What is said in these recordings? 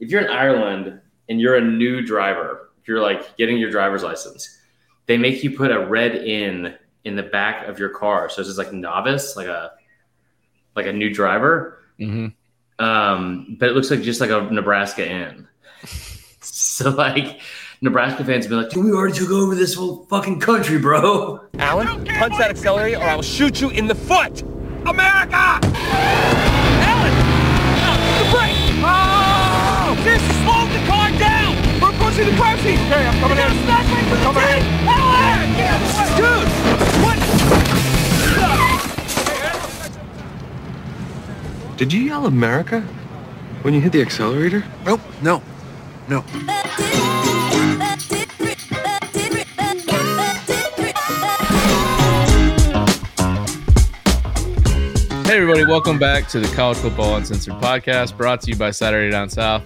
if you're in Ireland and you're a new driver, if you're like getting your driver's license, they make you put a red N in the back of your car. So it's just like novice, like a like a new driver. Mm-hmm. Um, but it looks like just like a Nebraska N. so like Nebraska fans have been like, dude, we already took over this whole fucking country, bro. Alan, punch that accelerator or I will shoot you in the foot! America! This slow the car down! We're pushing the car seat! Okay, I'm coming in. Smash right through the tank! Alan! Dude! What? Did you yell America when you hit the accelerator? Nope, no, no. Hey, everybody, welcome back to the College Football Uncensored podcast brought to you by Saturday Down South.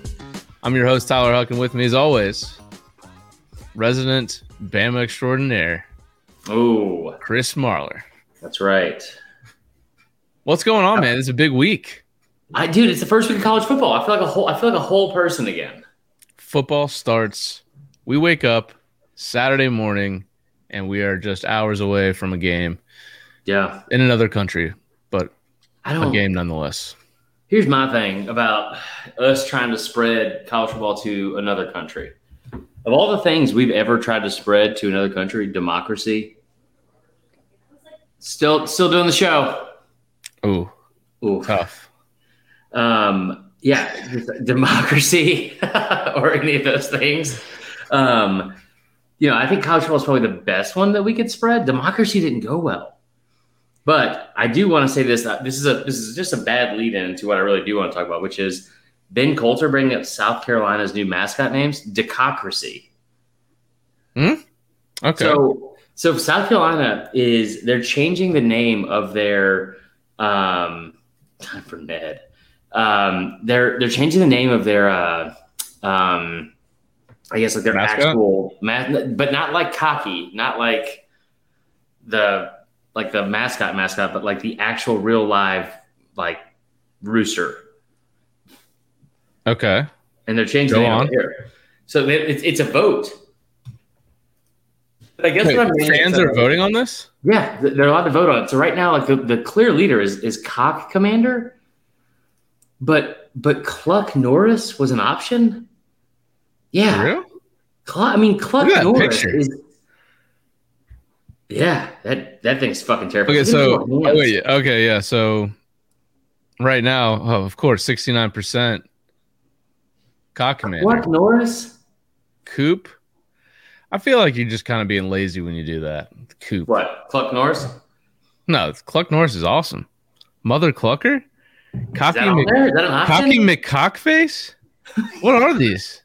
I'm your host, Tyler Huck, and with me, as always, resident Bama extraordinaire, Oh, Chris Marler. that's right. What's going on, man? It's a big week. I dude, it's the first week of college football. I feel like a whole I feel like a whole person again. Football starts. We wake up Saturday morning, and we are just hours away from a game Yeah. in another country, but I a don't game nonetheless. Here's my thing about us trying to spread college football to another country. Of all the things we've ever tried to spread to another country, democracy. Still still doing the show. Oh, Ooh. tough. Um, yeah, democracy or any of those things. Um, you know, I think college football is probably the best one that we could spread. Democracy didn't go well. But I do want to say this. This is a this is just a bad lead in to what I really do want to talk about, which is Ben Coulter bringing up South Carolina's new mascot names, Decocracy. Hmm. Okay. So, so South Carolina is they're changing the name of their um, time for Ned. Um, they're they're changing the name of their uh, um, I guess like their Mascot? actual ma- but not like cocky, not like the like the mascot mascot, but like the actual real live like rooster. okay. and they're changing Go the name here. So it's, it's a vote. But I guess Wait, what I'm fans are voting on this? Yeah, th- they're allowed to vote on it. So right now, like the, the clear leader is is Cock Commander, but but Cluck Norris was an option. Yeah? Cluck, I mean Cluck Norris picture. is. Yeah, that that thing's fucking terrible. Okay, so oh, wait, okay, yeah. So right now, oh, of course, sixty nine percent cock commander. Cluck Norris. Coop. I feel like you're just kind of being lazy when you do that. Coop. What Cluck Norris? No, Cluck Norris is awesome. Mother Clucker? Cocky, Mc, there? Is that an option? Cocky McCockface? What are these?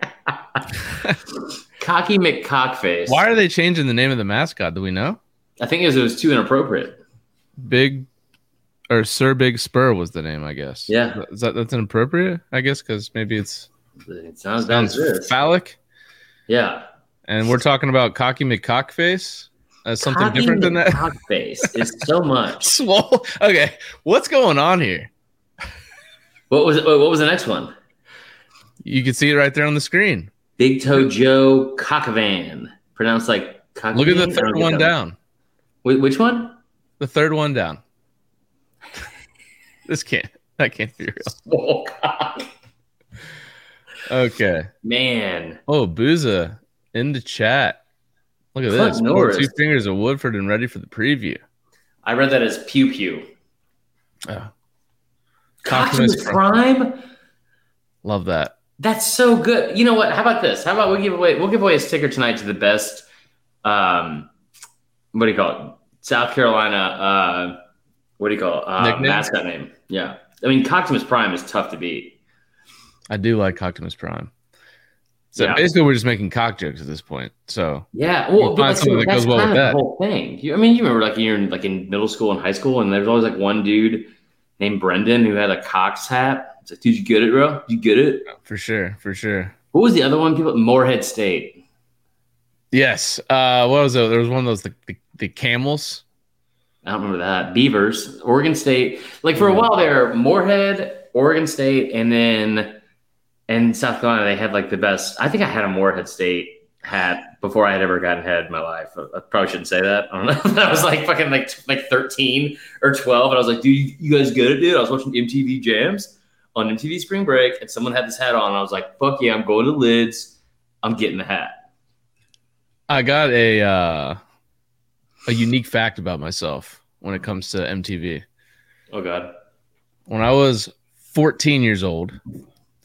Cocky McCockface. Why are they changing the name of the mascot? Do we know? I think it was, it was too inappropriate. Big or Sir Big Spur was the name, I guess. Yeah. Is that that's inappropriate? I guess because maybe it's It sounds sounds phallic. Yeah. And we're talking about Cocky McCockface as something Cocky different than that. McCockface is so much. Swole. Okay, what's going on here? What was? What was the next one? You can see it right there on the screen. Big Toe Joe Cockavan, pronounced like. Cockavan? Look at the third one down. Wh- Which one? The third one down. this can't. That can't be real. Oh, Cock. Okay. Man, Oh, Booza in the chat. Look at Fuck this. Norris. Two fingers of Woodford and ready for the preview. I read that as Pew Pew. Oh, Coximus Prime. love that. That's so good. You know what? How about this? How about we give away? We'll give away a sticker tonight to the best. Um, what do you call it? South Carolina. Uh, what do you call it? Uh, mascot name? Yeah. I mean, Coximus Prime is tough to beat. I do like Coctimus Prime. So Yeah. basically, we're just making cock jokes at this point. So Yeah, well, We'll but find something that that's goes well kind with of that. the whole thing. You, I mean, you remember like you're in, like in middle school and high school, and there's always like one dude named Brendan who had a cock's hat. It's like, did you get it, bro? Did you get it? for sure, for sure. What was the other one? People, Morehead State. Yes. Uh, what was it? There was one of those the, the, the camels. I don't remember that. Beavers, Oregon State. Like for a while there, Morehead, Oregon State, and then and South Carolina, they had like the best. I think I had a Morehead State hat before I had ever gotten head in my life. I probably shouldn't say that. I don't know. I was like fucking like like 13 or 12, and I was like, dude, you guys get it, dude. I was watching MTV Jams on MTV Spring Break, and someone had this hat on. I was like, fuck yeah, I'm going to Lids. I'm getting the hat. I got a uh, a unique fact about myself when it comes to MTV. Oh god, When I was 14 years old,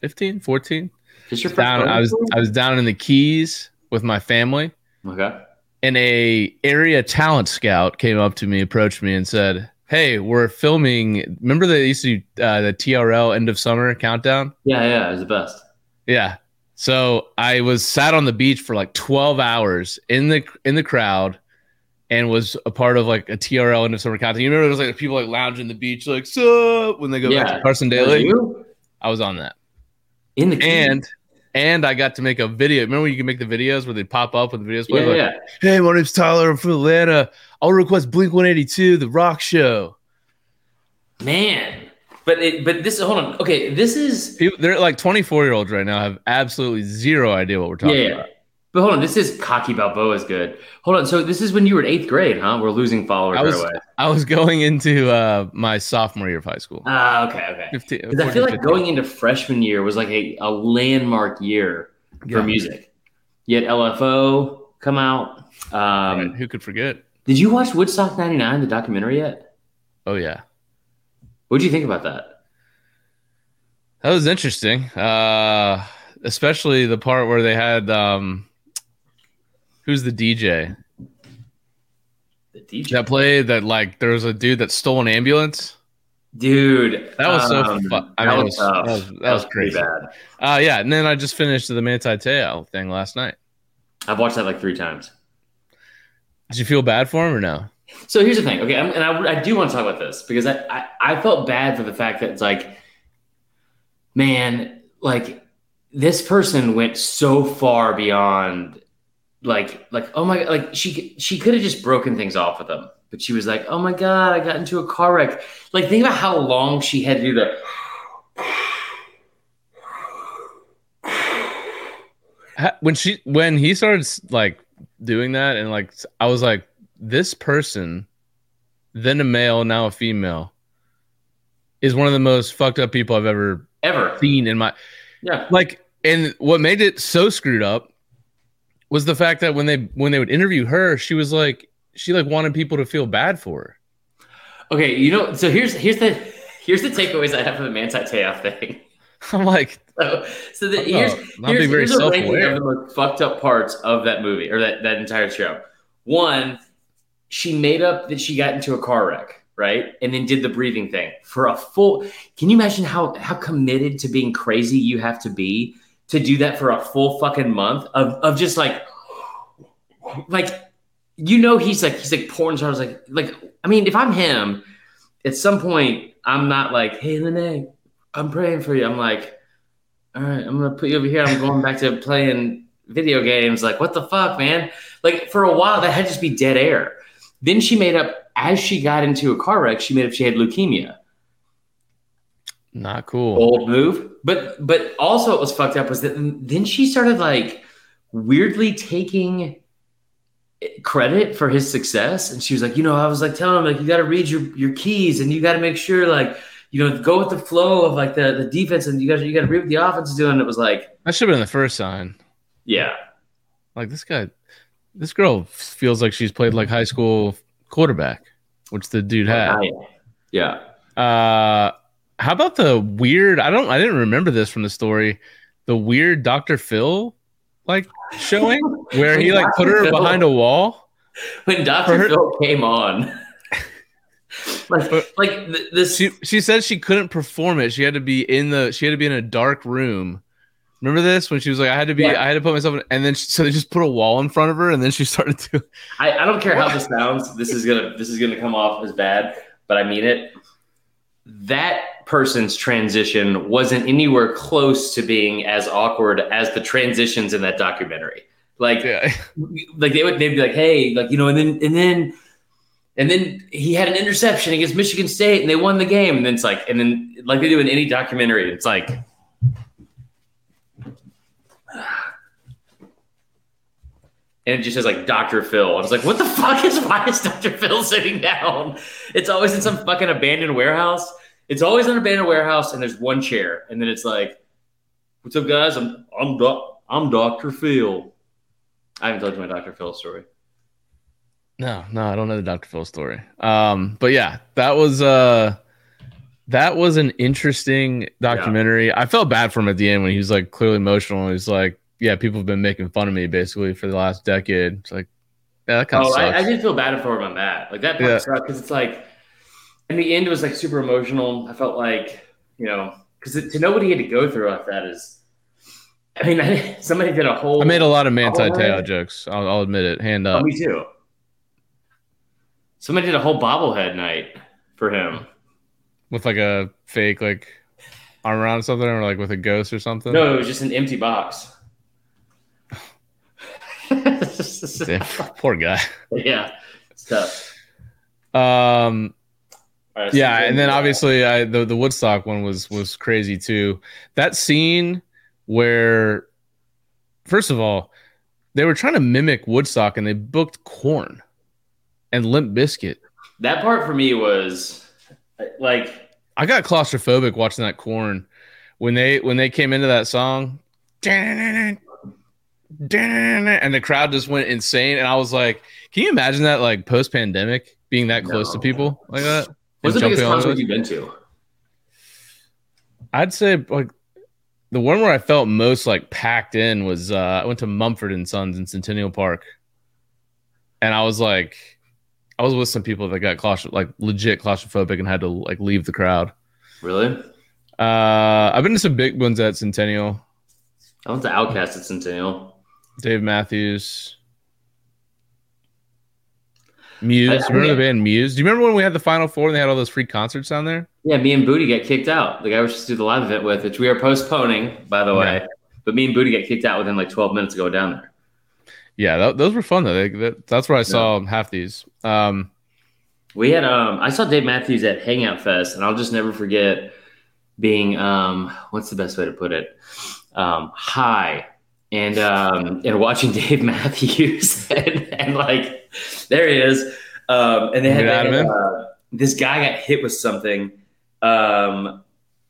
15, 14, just your down, I was I was down in the Keys with my family, okay. and a area talent scout came up to me, approached me, and said, "Hey, we're filming. Remember they used to do, uh, the TRL end of summer countdown? Yeah, yeah, it was the best. Yeah. So I was sat on the beach for like 12 hours in the in the crowd and was a part of like a TRL end of summer countdown. You remember there was like people like lounging the beach like so when they go back to Carson Daly. I was on that. in the And and I got to make a video. Remember when you can make the videos where they pop up when the videos play? yeah, Like, yeah. Hey, my name's Tyler. I'm from Atlanta. I'll request Blink 182, The Rock Show. man. But it, but this hold on. Okay, this is People, they're like 24 year olds right now have absolutely zero idea what we're talking yeah. about. But hold on, this is cocky Balboa is good. Hold on, so this is when you were in eighth grade, huh? We're losing followers I right was away. I was going into uh, my sophomore year of high school. Ah, okay, okay. 15, Because I feel like 15. going into freshman year was like a, a landmark year Yeah. for music. You had LFO come out. Um, Right, Who could forget? Did you watch Woodstock '99, the documentary yet? Oh yeah, What did you think about that? that was interesting. Uh, especially the part where they had um, who's the DJ The DJ, that played that like there was a dude that stole an ambulance. dude. That was so um, fu- I that mean, it was was- tough. that was- was pretty crazy. bad. Uh, yeah, and then I just finished the Manti Te'o thing last night. I've watched that like three times. Did you feel bad for him or no? So here's the thing, okay, I'm, and I, I do want to talk about this because I, I I felt bad for the fact that it's like, man, like this person went so far beyond, like like oh my like she she could have just broken things off with him, but she was like, oh my god, I got into a car wreck. Like think about how long she had to do the. When she when he started like doing that and like I was like this person, then a male, now a female, is one of the most fucked up people I've ever Ever, seen in my yeah, like and what made it so screwed up was the fact that when they when they would interview her she was like she like wanted people to feel bad for her okay. You know, so here's here's the here's the takeaways I have from the Manti Te'o thing. i'm like So, so the, here's, not here's, very here's a ranking of the most fucked up parts of that movie or that, that entire show. One, she made up that she got into a car wreck, right? And then did the breathing thing for a full. Can you imagine how how committed to being crazy you have to be to do that for a full fucking month of of just like like you know he's like he's like pouring stars like like I mean if I'm him at some point I'm not like hey Lennay I'm praying for you. I'm like all right I'm gonna put you over here. I'm going back to playing video games. Like what the fuck man? Like for a while that had just be dead air. Then she made up as she got into a car wreck she made up she had leukemia not cool bold move. But but also what was fucked up was that then she started like weirdly taking credit for his success. And she was like, you know, I was like telling him like you gotta read your your keys and you gotta make sure like you know go with the flow of like the, the defense and you gotta you gotta read what the offense is doing. It was like, that should have been the first sign yeah. like this guy this girl feels like she's played like high school quarterback which the dude had Yeah. uh how about the weird i don't i didn't remember this from the story the weird dr phil like showing where he like put her Phil. behind a wall When Dr. her- Phil came on. like But- like th- this she she said she couldn't perform it. She had to be in the she had to be in a dark room. Remember this when she was like, I had to be, Yeah. I had to put myself in, and then she, so they just put a wall in front of her, and then she started to. I, I don't care how this sounds. This is gonna this is gonna come off as bad, but I mean it. That person's transition wasn't anywhere close to being as awkward as the transitions in that documentary. Like, yeah. like they would they'd be like, hey, like you know, and then and then and then he had an interception against Michigan State and they won the game. And then it's like, and then like they do in any documentary, it's like. And it just says like Dr. Phil. I was like, what the fuck is why is Dr. Phil sitting down? It's always in some fucking abandoned warehouse. It's always an abandoned warehouse, and there's one chair, and then it's like, "What's up, guys? I'm I'm doc, I'm Dr. Phil." I haven't told you my Dr. Phil story. No, no, I don't know the Dr. Phil story. Um, but yeah, that was uh that was an interesting documentary. I felt bad for him at the end when he was like clearly emotional. He's like, Yeah, people have been making fun of me basically for the last decade. It's like, yeah, that kind of Oh, sucks. I, I did feel bad for him on that. Like that part Yeah. because it's like, in the end, was like super emotional. I felt like, you know, because to know what he had to go through like that is, I mean, I, somebody did a whole. I made a lot of Manti Oh, Te'o jokes. I'll, I'll admit it. Hand Oh, up. me too. Somebody did a whole bobblehead night for him. with like a fake like arm around something or like with a ghost or something. No, it was just an empty box. Damn, Poor guy. yeah, it's tough. Um right, yeah, and then uh, obviously I the, the Woodstock one was was crazy too. That scene where first of all, they were trying to mimic Woodstock and they booked Korn and Limp Bizkit. that part for me was like I got claustrophobic watching that Korn when they when they came into that song. And the crowd just went insane. And I was like, can you imagine that like post pandemic being that close to people like that? What's And the biggest jumping concert you've been to? I'd say like the one where I felt most like packed in was uh I went to Mumford and Sons in Centennial Park. And I was like I was with some people that got claustro- like legit claustrophobic and had to like leave the crowd. Really? Uh I've been to some big ones at Centennial. I went to OutKast at Centennial. Dave Matthews. Muse. I- I remember the band Muse? Do you remember when we had the Final Four and they had all those free concerts down there? Yeah, me and Booty got kicked out. The guy we to do the live event with, which we are postponing, by the way. But me and Booty got kicked out within like 12 minutes ago down there. Yeah, tho- those were fun though. They, that, that's where I saw half these. Um, We had um I saw Dave Matthews at Hangout Fest, and I'll just never forget being um what's the best way to put it? Um high and um and watching Dave Matthews and, and like there he is. Um and they had, Get they had, uh, this guy got hit with something. Um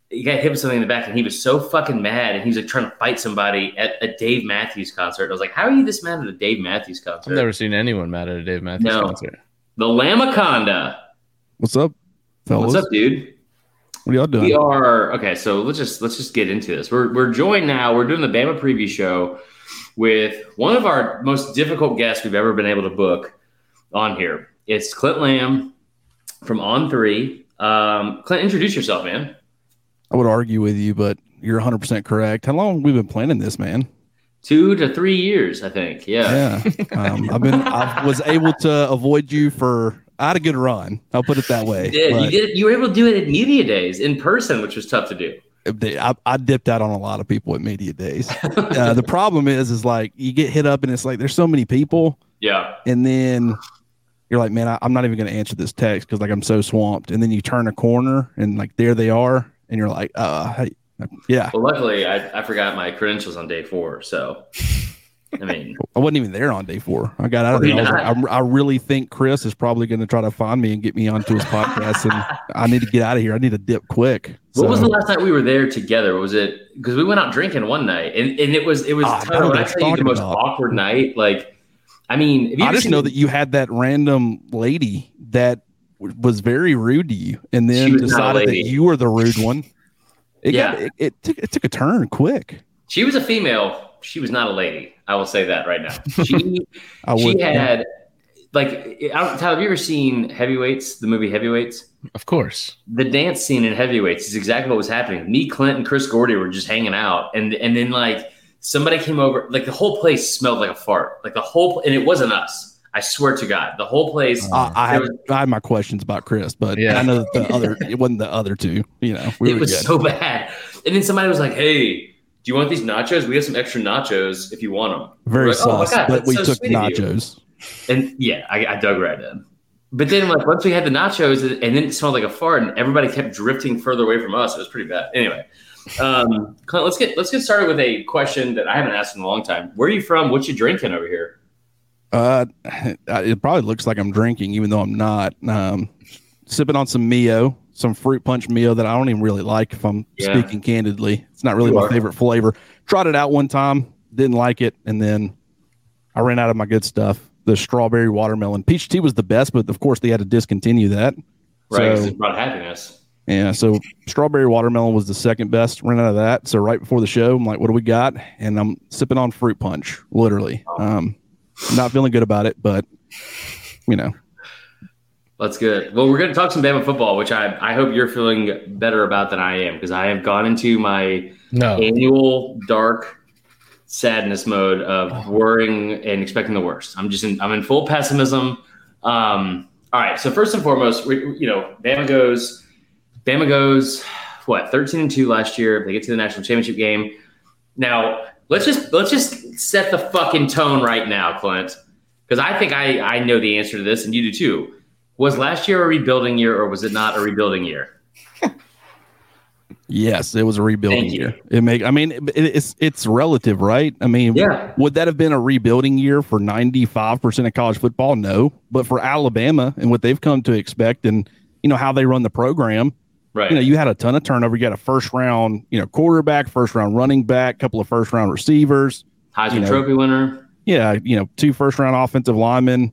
he got hit with something in the back and he was so fucking mad and he was like trying to fight somebody at a Dave Matthews concert. I was like, How are you this mad at a Dave Matthews concert? I've never seen anyone mad at a Dave Matthews No. concert. the Lamaconda. What's up, fellas? What's up, dude? What are y'all doing? We are okay. So let's just let's just get into this. We're we're joined now. We're doing the Bama preview show with one of our most difficult guests we've ever been able to book on here. It's Clint Lamb from On Three. Um, Clint, introduce yourself, man. I would argue with you, but you're 100 percent correct. How long have we been planning this, man? Two to three years, I think. Yeah. Yeah, um, I've been. I was able to avoid you for. I had a good run. I'll put it that way. You did. You did. You were able to do it at media days in person, which was tough to do. I, I dipped out on a lot of people at media days. Uh, the problem is, is like you get hit up and it's like there's so many people, Yeah. and then you're like, man, I, I'm not even going to answer this text because like I'm so swamped. And then you turn a corner and like there they are, and you're like, uh, hey, yeah, Well, luckily, I, I forgot my credentials on day four. So, I mean, I wasn't even there on day four. I got out of there. I, like? I, I really think Chris is probably going to try to find me and get me onto his podcast, and I need to get out of here. I need to dip quick. What was the last night we were there together? Was it because we went out drinking one night and, and it was it was Ah, I tough. know what When I tell you the most about. awkward night. Like, I mean, you I just know that you had that random lady that w- was very rude to you, and then was not a decided that you were the rude one. It Yeah. got, it, it took it took a turn quick. she was a female. She was not a lady. I will say that right now. She I she had like I don't, Tyler. Have you ever seen Heavyweights? The movie Heavyweights. Of course. the dance scene in heavyweights is exactly what was happening. Me, Clint, and Chris Gordy were just hanging out, and and then like somebody came over, like the whole place smelled like a fart, like the whole, and it wasn't us. I swear to God, the whole place. I, I, there had, was- I had my questions about Chris, but Yeah. I know that the other it wasn't the other two. You know, we it were was good. so bad. And then somebody was like, "Hey, do you want these nachos? We have some extra nachos if you want them." very like, "Oh God, but we so took sweet of you." nachos. And yeah, I, I dug right in. But then, like, once we had the nachos, and then it smelled like a fart, and everybody kept drifting further away from us. It was pretty bad. Anyway, um, Clint, let's get let's get started with a question that I haven't asked in a long time. Where are you from? What you drinking over here? Uh, it probably looks like I'm drinking, even though I'm not. Um, sipping on some Mio, some fruit punch meal that I don't even really like. If I'm Yeah. speaking candidly, it's not really my Sure. favorite flavor. Tried it out one time, didn't like it, and then I ran out of my good stuff. The strawberry watermelon peach tea was the best, but of course they had to discontinue that. Right, So- it brought happiness. Yeah, so strawberry watermelon was the second best. Ran out of that. So right before the show, I'm like, "What do we got?" And I'm sipping on fruit punch, literally. Um, not feeling good about it, but you know, That's good. Well, we're going to talk some Bama football, which I, I hope you're feeling better about than I am because I have gone into my No. annual dark sadness mode of worrying and expecting the worst. I'm just in, I'm in full pessimism. Um, all right. So first and foremost, we, you know, Bama goes, Bama goes, what, 13 and two last year. They get to the national championship game. Now let's just, let's just set the fucking tone right now, Clint, because I think I, I know the answer to this and you do too. Was last year a rebuilding year or was it not a rebuilding year? yes, it was a rebuilding year. It make, I mean, it, it's it's relative, right? I mean, Yeah. would that have been a rebuilding year for 95 percent of college football? No, but for Alabama and what they've come to expect, and you know how they run the program, Right. you know, you had a ton of turnover. You got a first round, you know, quarterback, first round running back, couple of first round receivers. Heisman you know, Trophy winner. yeah, you know, two first round offensive linemen,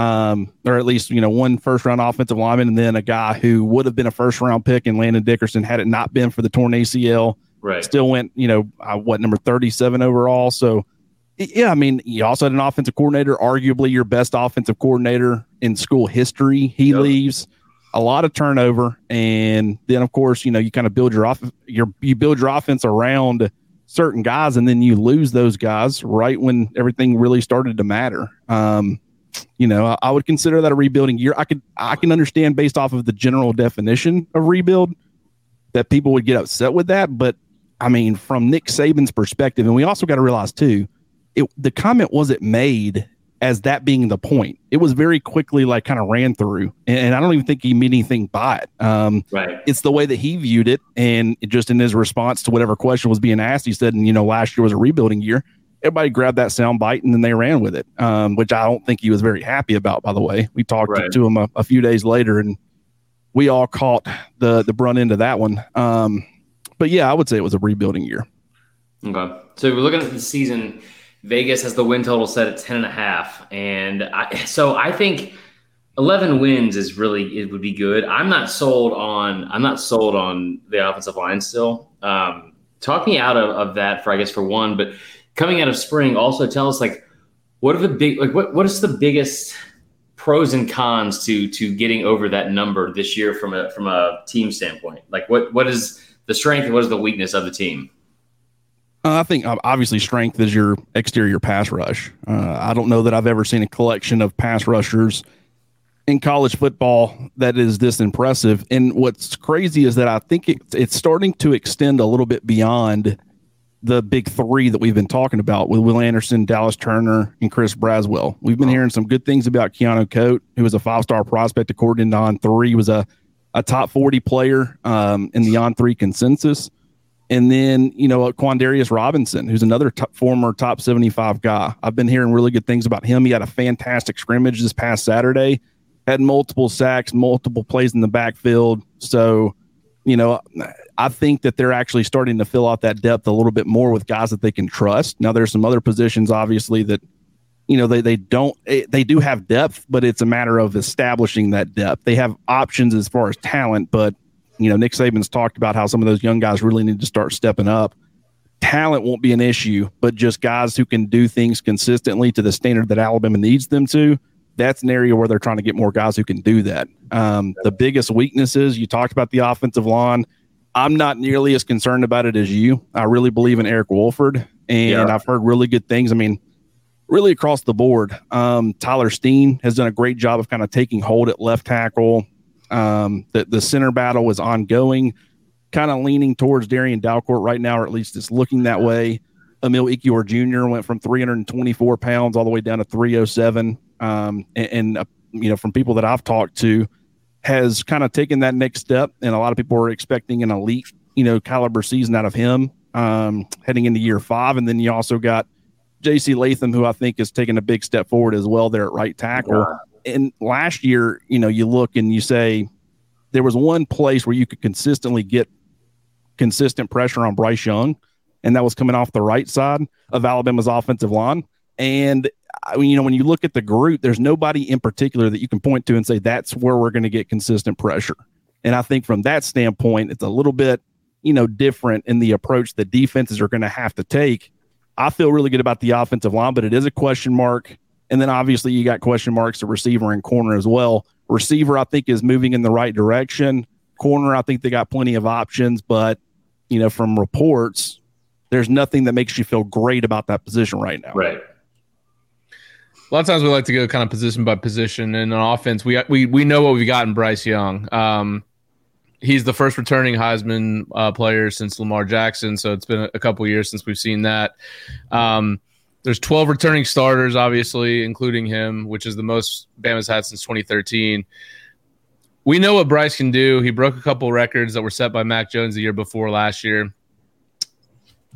um, or at least, you know, one first round offensive lineman, and then a guy who would have been a first round pick in Landon Dickerson had it not been for the torn ACL. Right. Still went, you know, uh, what number 37 overall. So, yeah, I mean, you also had an offensive coordinator, arguably your best offensive coordinator in school history. He Yep. leaves. A lot of turnover, and then of course, you know, you kind of build your off your you build your offense around certain guys and then you lose those guys right when everything really started to matter. Um, you know, I, I would consider that a rebuilding year. I could I can understand based off of the general definition of rebuild that people would get upset with that, but I mean, from Nick Saban's perspective, and we also got to realize too, it the comment wasn't made as that being the point. It was very quickly like kind of ran through, and, and I don't even think he meant anything by it. Um, Right. it's the way that he viewed it and it just in his response to whatever question was being asked he said and you know last year was a rebuilding year everybody grabbed that sound bite and then they ran with it um, which i don't think he was very happy about by the way we talked Right. to him a, a few days later and we all caught the the brunt end of that one um, but yeah i would say it was a rebuilding year Okay. So we're looking at the season. Vegas has the win total set at 10 and a half. And I, so I think 11 wins is really, it would be good. I'm not sold on, I'm not sold on the offensive line still. Um, talk me out of, of that for, I guess, for one, but coming out of spring, also tell us like, what are the big, like, what, what is the biggest pros and cons to, to getting over that number this year from a, from a team standpoint? Like what, what is the strength and what is the weakness of the team? Uh, I think obviously strength is your exterior pass rush. Uh, I don't know that I've ever seen a collection of pass rushers in college football that is this impressive. And what's crazy is that I think it, it's starting to extend a little bit beyond the big three that we've been talking about with Will Anderson, Dallas Turner, and Chris Braswell. We've been hearing some good things about Keanu Koht, who was a five star prospect according to On Three, was a, a top 40 player um, in the On Three consensus. And then, you know, Quandarrius Robinson, who's another top, former top 75 guy. I've been hearing really good things about him. He had a fantastic scrimmage this past Saturday, had multiple sacks, multiple plays in the backfield. So, you know, I think that they're actually starting to fill out that depth a little bit more with guys that they can trust. Now, there's some other positions, obviously, that, you know, they, they don't, eh, they do have depth, but it's a matter of establishing that depth. They have options as far as talent, but you know, Nick Saban's talked about how some of those young guys really need to start stepping up. Talent won't be an issue, but just guys who can do things consistently to the standard that Alabama needs them to. That's an area where they're trying to get more guys who can do that. Um, the biggest weaknesses you talked about the offensive line. I'm not nearly as concerned about it as you. I really believe in Eric Wolford, and Yeah. I've heard really good things. I mean, really across the board. Um, Tyler Steen has done a great job of kind of taking hold at left tackle. Um, the, the center battle is ongoing, kind of leaning towards Darrian Dalcourt right now, or at least it's looking that way. Emil Ekiyor Jr. went from 324 pounds all the way down to 307. Um, and, and uh, you know, from people that I've talked to, has kind of taken that next step. And a lot of people are expecting an elite, you know, caliber season out of him um, heading into year five. And then you also got J.C. Latham, who I think is taking a big step forward as well there at right tackle. And last year, you know, you look and you say there was one place where you could consistently get consistent pressure on Bryce Young, and that was coming off the right side of Alabama's offensive line. And I mean, you know, when you look at the group, there's nobody in particular that you can point to and say that's where we're going to get consistent pressure. And I think from that standpoint, it's a little bit, you know, different in the approach that defenses are going to have to take. I feel really good about the offensive line, but it is a question mark. And then obviously you got question marks at receiver and corner as well. Receiver, I think, is moving in the right direction. Corner, I think they got plenty of options, but you know, from reports, there's nothing that makes you feel great about that position right now. Right. A lot of times we like to go kind of position by position. And offense, we we we know what we've got in Bryce Young. Um, he's the first returning Heisman uh, player since Lamar Jackson, so it's been a couple years since we've seen that. Um, there's 12 returning starters, obviously, including him, which is the most Bama's had since 2013. We know what Bryce can do. He broke a couple records that were set by Mac Jones the year before last year.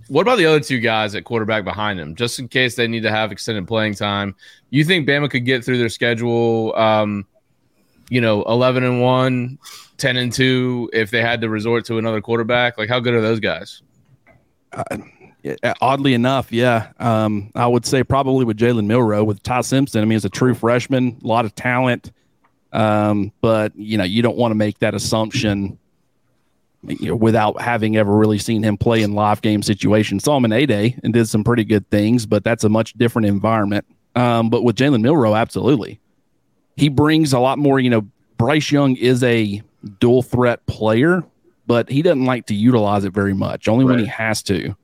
What about the other two guys at quarterback behind him, just in case they need to have extended playing time? You think Bama could get through their schedule, um, you know, 11 and 1, 10 and 2 if they had to resort to another quarterback? Like, how good are those guys? Uh, oddly enough, yeah. Um, I would say probably with Jalen Milroe, with Ty Simpson. I mean, he's a true freshman, a lot of talent. Um, but, you know, you don't want to make that assumption you know, without having ever really seen him play in live game situations. Saw him in A Day and did some pretty good things, but that's a much different environment. Um, but with Jalen Milroe, absolutely. He brings a lot more, you know, Bryce Young is a dual threat player, but he doesn't like to utilize it very much, only right. when he has to.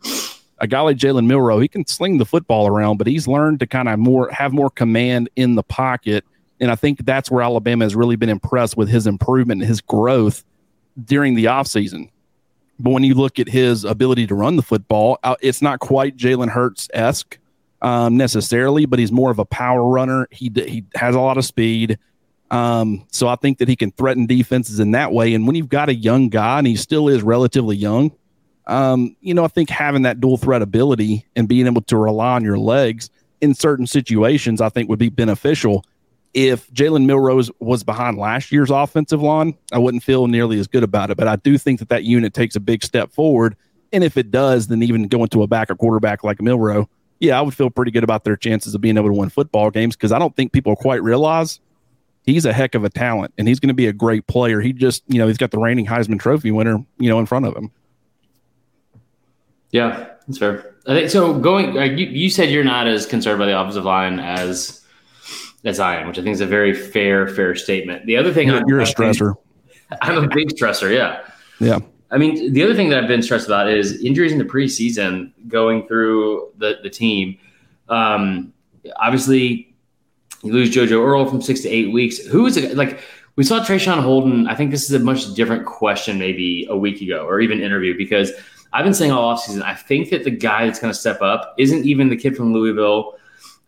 A guy like Jalen Milroe, he can sling the football around, but he's learned to kind of more have more command in the pocket. And I think that's where Alabama has really been impressed with his improvement and his growth during the offseason. But when you look at his ability to run the football, uh, it's not quite Jalen Hurts esque um, necessarily, but he's more of a power runner. He he has a lot of speed, um, so I think that he can threaten defenses in that way. And when you've got a young guy, and he still is relatively young, um, you know, I think having that dual threat ability and being able to rely on your legs in certain situations, I think would be beneficial if Jalen Milroe was behind last year's offensive line, I wouldn't feel nearly as good about it. But I do think that that unit takes a big step forward. And if it does, then even going to a backup quarterback like Milroe, yeah, I would feel pretty good about their chances of being able to win football games because I don't think people quite realize he's a heck of a talent and he's going to be a great player. He just, you know, he's got the reigning Heisman Trophy winner, you know, in front of him. Yeah, that's fair. I think so. Going, uh, you, you said you're not as concerned by the offensive line as as I am, which I think is a very fair, fair statement. The other thing you're, you're a stressor. I'm a big stressor. Yeah. Yeah. I mean, the other thing that I've been stressed about is injuries in the preseason going through the, the team. Um, obviously, you lose JoJo Earle from six to eight weeks. Who is it? Like, we saw Traeshon Holden. I think this is a much different question maybe a week ago or even interview because I've been saying all offseason, I think that the guy that's going to step up isn't even the kid from Louisville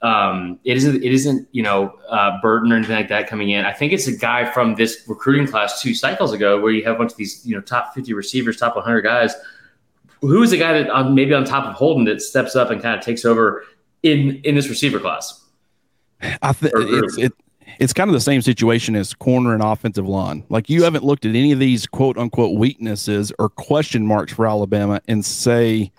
um, it isn't it isn't you know uh, Burton or anything like that coming in. I think it's a guy from this recruiting class two cycles ago where you have a bunch of these you know top fifty receivers, top one hundred guys. Who is the guy that um, maybe on top of Holden that steps up and kind of takes over in in this receiver class? I think it's it, it's kind of the same situation as corner and offensive line. Like you haven't looked at any of these quote unquote weaknesses or question marks for Alabama and say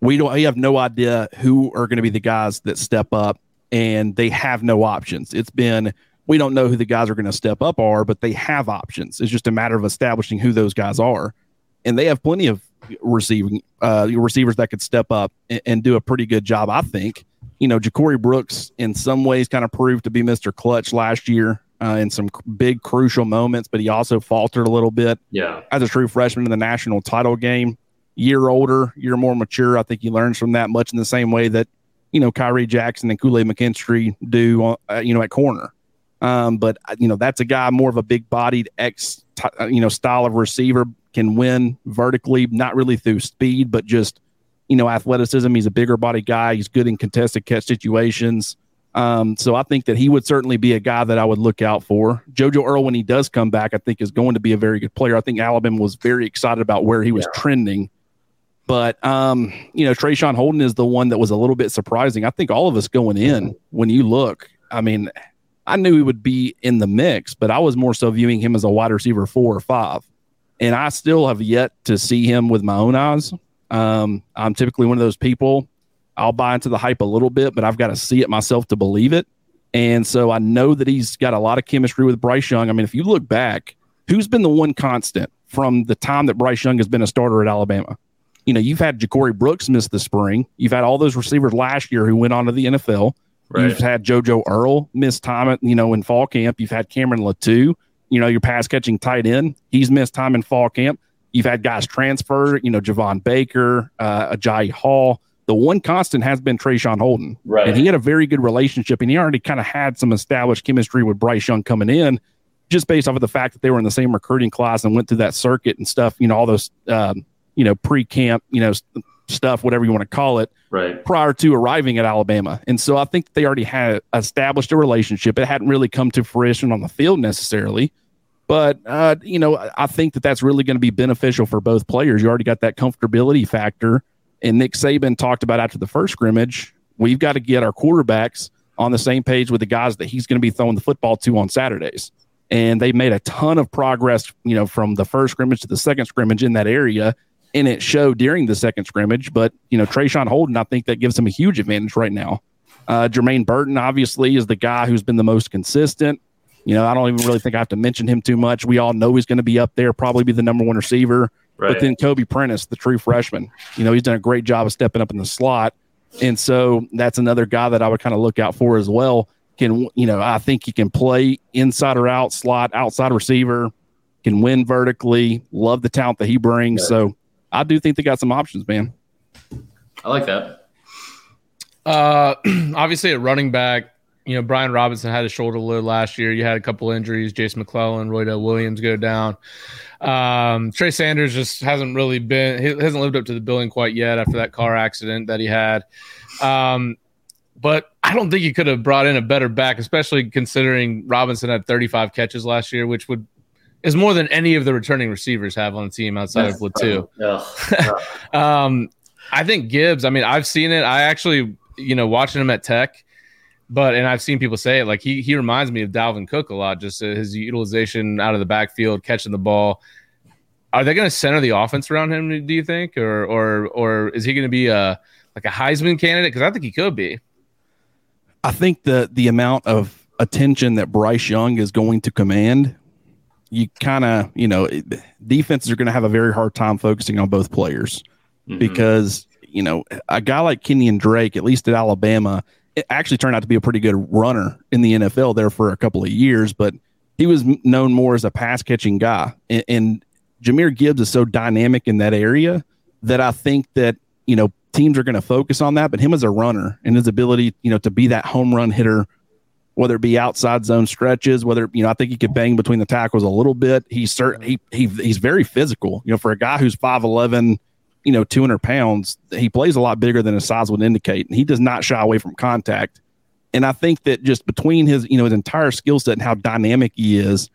we don't we have no idea who are going to be the guys that step up and they have no options. It's been we don't know who the guys are going to step up are but they have options. It's just a matter of establishing who those guys are. And they have plenty of receiving uh, receivers that could step up and, and, do a pretty good job i think. You know ja'corey brooks in some ways kind of proved to be mr clutch last year uh, in some big crucial moments but he also faltered a little bit yeah. as a true freshman in the national title game year older, you're more mature. I think he learns from that much in the same way that, you know, Khyree Jackson and Kool Aid McKinstry do, uh, you know, at corner. Um, but, uh, you know, that's a guy more of a big bodied X, t- uh, you know, style of receiver, can win vertically, not really through speed, but just, you know, athleticism. He's a bigger body guy. He's good in contested catch situations. Um, so I think that he would certainly be a guy that I would look out for. JoJo Earle, when he does come back, I think is going to be a very good player. I think Alabama was very excited about where he was yeah. trending But um, you know, Traeshon Holden is the one that was a little bit surprising. I think all of us going in, when you look, I mean, I knew he would be in the mix, but I was more so viewing him as a wide receiver four or five. And I still have yet to see him with my own eyes. Um, I'm typically one of those people. I'll buy into the hype a little bit, but I've got to see it myself to believe it. And so I know that he's got a lot of chemistry with Bryce Young. I mean, if you look back, who's been the one constant from the time that Bryce Young has been a starter at Alabama? You know, you've had Ja'Corey Brooks miss the spring. You've had all those receivers last year who went on to the NFL. Right. You've had JoJo Earle miss time at, you know, in fall camp. You've had Cameron Latu, you know, your pass catching tight end. He's missed time in fall camp. You've had guys transfer, you know, Javon Baker, uh, Agiye Hall. The one constant has been Traeshon Holden. Right. And he had a very good relationship and he already kind of had some established chemistry with Bryce Young coming in just based off of the fact that they were in the same recruiting class and went through that circuit and stuff, you know, all those um, you know, pre camp, you know, stuff, whatever you want to call it, right. prior to arriving at Alabama. And so I think they already had established a relationship. It hadn't really come to fruition on the field necessarily. But, uh, you know, I think that that's really going to be beneficial for both players. You already got that comfortability factor. And Nick Saban talked about after the first scrimmage, we've got to get our quarterbacks on the same page with the guys that he's going to be throwing the football to on Saturdays. And they made a ton of progress, you know, from the first scrimmage to the second scrimmage in that area and it showed during the second scrimmage. But you know, Traeshon Holden, I think that gives him a huge advantage right now. Uh, Jermaine Burton obviously is the guy who's been the most consistent. You know, I don't even really think I have to mention him too much. We all know he's going to be up there, probably be the number one receiver. Right. But then Kobe Prentice, the true freshman, you know, he's done a great job of stepping up in the slot. And so that's another guy that I would kind of look out for as well. Can, you know, I think he can play inside or out, slot, outside receiver, can win vertically, love the talent that he brings. So I do think they got some options, man. I like that. Uh, obviously at running back, you know, Brian Robinson had a shoulder load last year. You had a couple injuries. Jase McClellan, Roy Roydell Williams go down. Um, Trey Sanders just hasn't really been, he hasn't lived up to the billing quite yet after that car accident that he had. Um, but I don't think you could have brought in a better back, especially considering Robinson had 35 catches last year, which would is more than any of the returning receivers have on the team outside That's of Latu. um, I think Gibbs. I mean, I've seen it. I actually, you know, watching him at Tech, but and I've seen people say it. Like he he reminds me of Dalvin Cook a lot. Just his utilization out of the backfield, catching the ball. Are they going to center the offense around him? Do you think, or or or is he going to be a like a Heisman candidate? Because I think he could be. I think the the amount of attention that Bryce Young is going to command you kind of, you know, defenses are going to have a very hard time focusing on both players mm-hmm. because, you know, a guy like Kenyan Drake, at least at Alabama, it actually turned out to be a pretty good runner in the NFL there for a couple of years, but he was known more as a pass catching guy. And, and Jahmyr Gibbs is so dynamic in that area that I think that, you know, teams are going to focus on that, but him as a runner and his ability, you know, to be that home run hitter whether it be outside zone stretches, whether you know, I think he could bang between the tackles a little bit. He's certain he, he he's very physical. You know, for a guy who's five eleven, you know, two hundred pounds, he plays a lot bigger than his size would indicate, and he does not shy away from contact. And I think that just between his you know his entire skill set and how dynamic he is,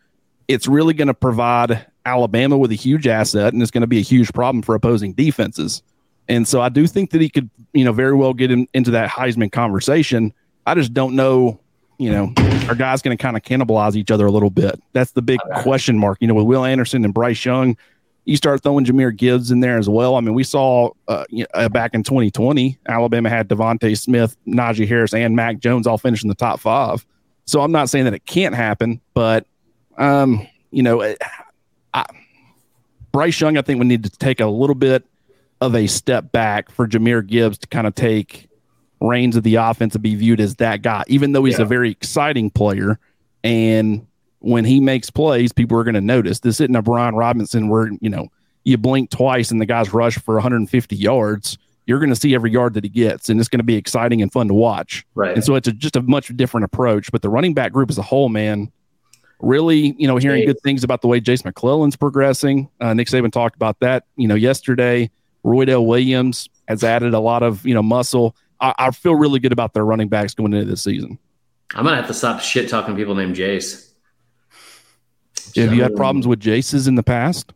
it's really going to provide Alabama with a huge asset, and it's going to be a huge problem for opposing defenses. And so I do think that he could, you know, very well get in, into that Heisman conversation. I just don't know you know, our guys going to kind of cannibalize each other a little bit? That's the big question mark. You know, with Will Anderson and Bryce Young, you start throwing Jahmyr Gibbs in there as well. I mean, we saw uh, you know, uh, back in 2020, Alabama had DeVonta Smith, Najee Harris, and Mac Jones all finished in the top five. So I'm not saying that it can't happen, but um, you know, I, Bryce Young, I think we need to take a little bit of a step back for Jahmyr Gibbs to kind of take reins of the offense to be viewed as that guy, even though he's yeah. a very exciting player. And when he makes plays, people are going to notice. This isn't a Brian Robinson where, you know, you blink twice and the guy's rush for 150 yards. You're going to see every yard that he gets, and it's going to be exciting and fun to watch. Right. And so it's a, just a much different approach. But the running back group as a whole, man, really, you know, hearing good things about the way Jase McClellan's progressing. Uh, Nick Saban talked about that, you know, yesterday. Roydell Williams has added a lot of, you know, muscle. I, I feel really good about their running backs going into this season. I'm gonna have to stop shit talking people named Jace. Have you had problems with Jaces in the past?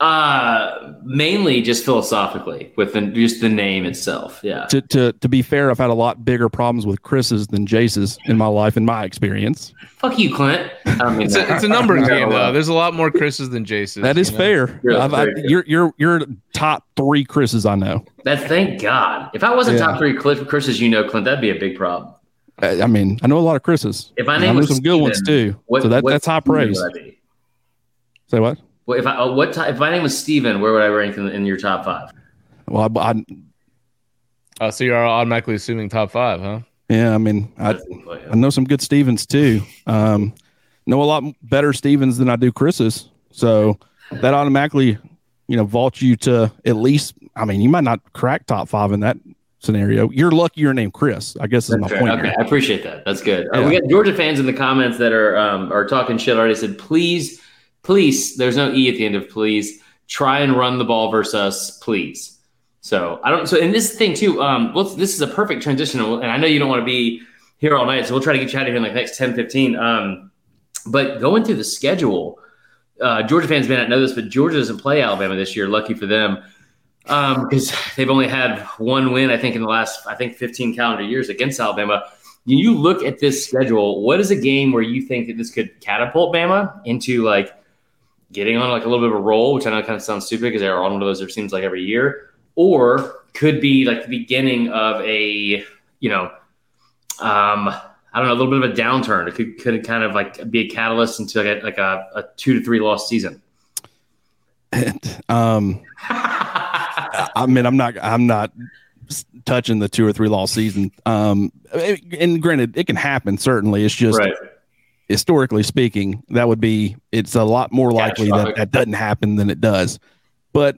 Uh, mainly just philosophically with the, just the name itself. Yeah. To, to to be fair, I've had a lot bigger problems with Chris's than Jace's in my life, in my experience. Fuck you, Clint. I mean It's a, that. it's a numbers game, though. There's a lot more Chris's than Jace's. That is you know? fair. Yeah, I've- I- very fair. you're you're you're top three Chris's I know. That's thank God. If I wasn't Yeah. top three Clint Chris's, you know, Clint, that'd be a big problem. I, I mean, I know a lot of Chris's. If my name I know was some good ones too. What, so that what that's high praise. would I be? Say what? Well, if I uh, what ti- if my name was Steven, where would I rank in, in your top five? Well, I, I Oh, so you're automatically assuming top five, huh? yeah, I mean, I I know some good Stevens too. Um, know a lot better Stevens than I do Chris's. So that automatically, you know, vaults you to at least. I mean, you might not crack top five in that scenario. You're lucky your name Chris. I guess is my Fair. point. Okay, here. I appreciate that. That's good. Uh, we got Georgia fans in the comments that are um, are talking shit already. Said please, please. There's no e at the end of please. Try and run the ball versus us, please. So I don't. So in this thing too. Um, well, this is a perfect transition, and I know you don't want to be here all night, so we'll try to get you out of here in like next 10, 15. Um, but going through the schedule, uh, Georgia fans may not know this, but Georgia doesn't play Alabama this year. Lucky for them, because they've only had one win, I think, in the last, I think, 15 calendar years against Alabama. When you look at this schedule, what is a game where you think that this could catapult Bama into like getting on like a little bit of a roll, which I know kind of sounds stupid because they're on one of those, it seems like every year, or could be like the beginning of a, you know, um, I don't know, a little bit of a downturn. It could, could kind of like be a catalyst into like a, like a, a two to three loss season. um, I mean, I'm not, I'm not touching the two or three loss season. Um, and granted, it can happen. Certainly, it's just right. Historically speaking, that would be. It's a lot more likely that that doesn't happen than it does. But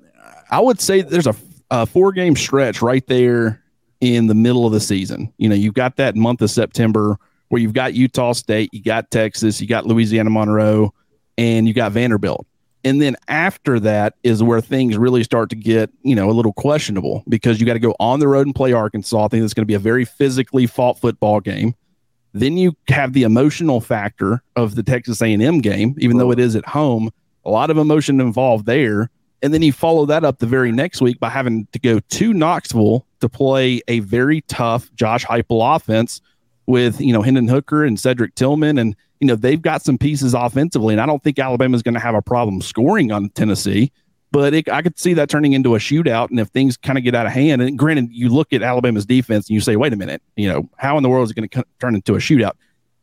I would say there's a, a four game stretch right there in the middle of the season. You know, you've got that month of September where you've got Utah State, you got Texas, you got Louisiana Monroe, and you got Vanderbilt. And then after that is where things really start to get, you know, a little questionable because you got to go on the road and play Arkansas. I think it's going to be a very physically fought football game. Then you have the emotional factor of the Texas A&M game, even though it is at home. A lot of emotion involved there. And then you follow that up the very next week by having to go to Knoxville to play a very tough Josh Heupel offense with you know Hendon Hooker and Cedric Tillman, and you know they've got some pieces offensively, and I don't think Alabama's going to have a problem scoring on Tennessee. But it, I could see that turning into a shootout, and if things kind of get out of hand, and granted, you look at Alabama's defense and you say, "Wait a minute, you know how in the world is it going to turn into a shootout?"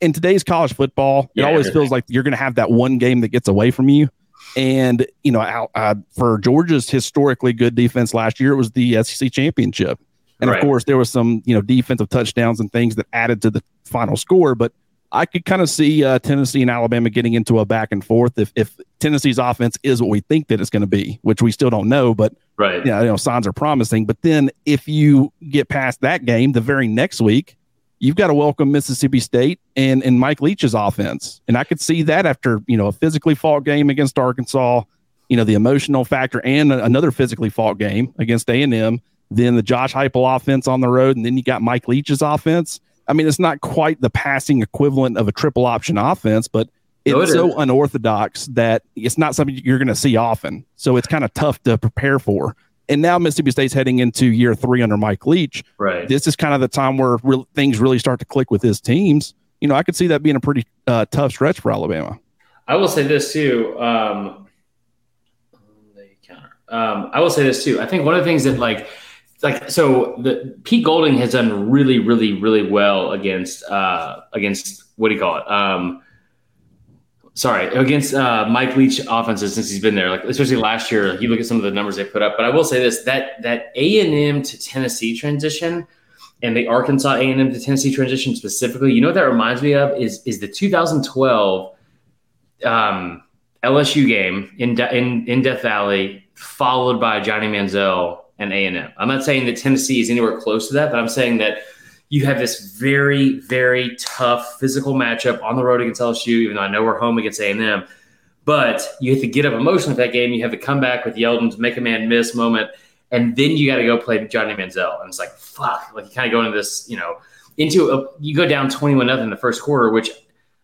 In today's college football, it Yeah, always everything. feels like you're going to have that one game that gets away from you. And you know, out, uh, for Georgia's historically good defense last year, it was the SEC championship. And Right. of course, there was some you know defensive touchdowns and things that added to the final score. But I could kind of see uh, Tennessee and Alabama getting into a back and forth if if Tennessee's offense is what we think that it's going to be, which we still don't know. But Right. yeah, you know, signs are promising. But then if you get past that game, the very next week, you've got to welcome Mississippi State and and Mike Leach's offense. And I could see that after you know a physically fought game against Arkansas, you know the emotional factor, and another physically fought game against A and M. Then the Josh Heupel offense on the road, and then you got Mike Leach's offense. I mean, it's not quite the passing equivalent of a triple option offense, but it's No, it so unorthodox that it's not something you're going to see often. So it's kind of tough to prepare for. And now Mississippi State's heading into year three under Mike Leach. Right. This is kind of the time where real, things really start to click with his teams. You know, I could see that being a pretty uh, tough stretch for Alabama. I will say this too. Um. Um, I will say this too. I think one of the things that like, like so, the Pete Golding has done really, really, really well against uh, against what do you call it? Um, sorry, against uh, Mike Leach offenses since he's been there. Like especially last year, you look at some of the numbers they put up. But I will say this: that that A and M to Tennessee transition. And the Arkansas A&M to Tennessee transition specifically, you know what that reminds me of is is the 2012 um, LSU game in, in in Death Valley, followed by Johnny Manziel and A and M. I'm not saying that Tennessee is anywhere close to that, but I'm saying that you have this very very tough physical matchup on the road against LSU. Even though I know we're home against A and M, but you have to get up emotionally for that game. You have to come back with Yeldon's make a man miss moment, and then you got to go play Johnny Manziel, and it's like fuck, like you kind of go into this, you know, into a, you go down 21 nothing in the first quarter, which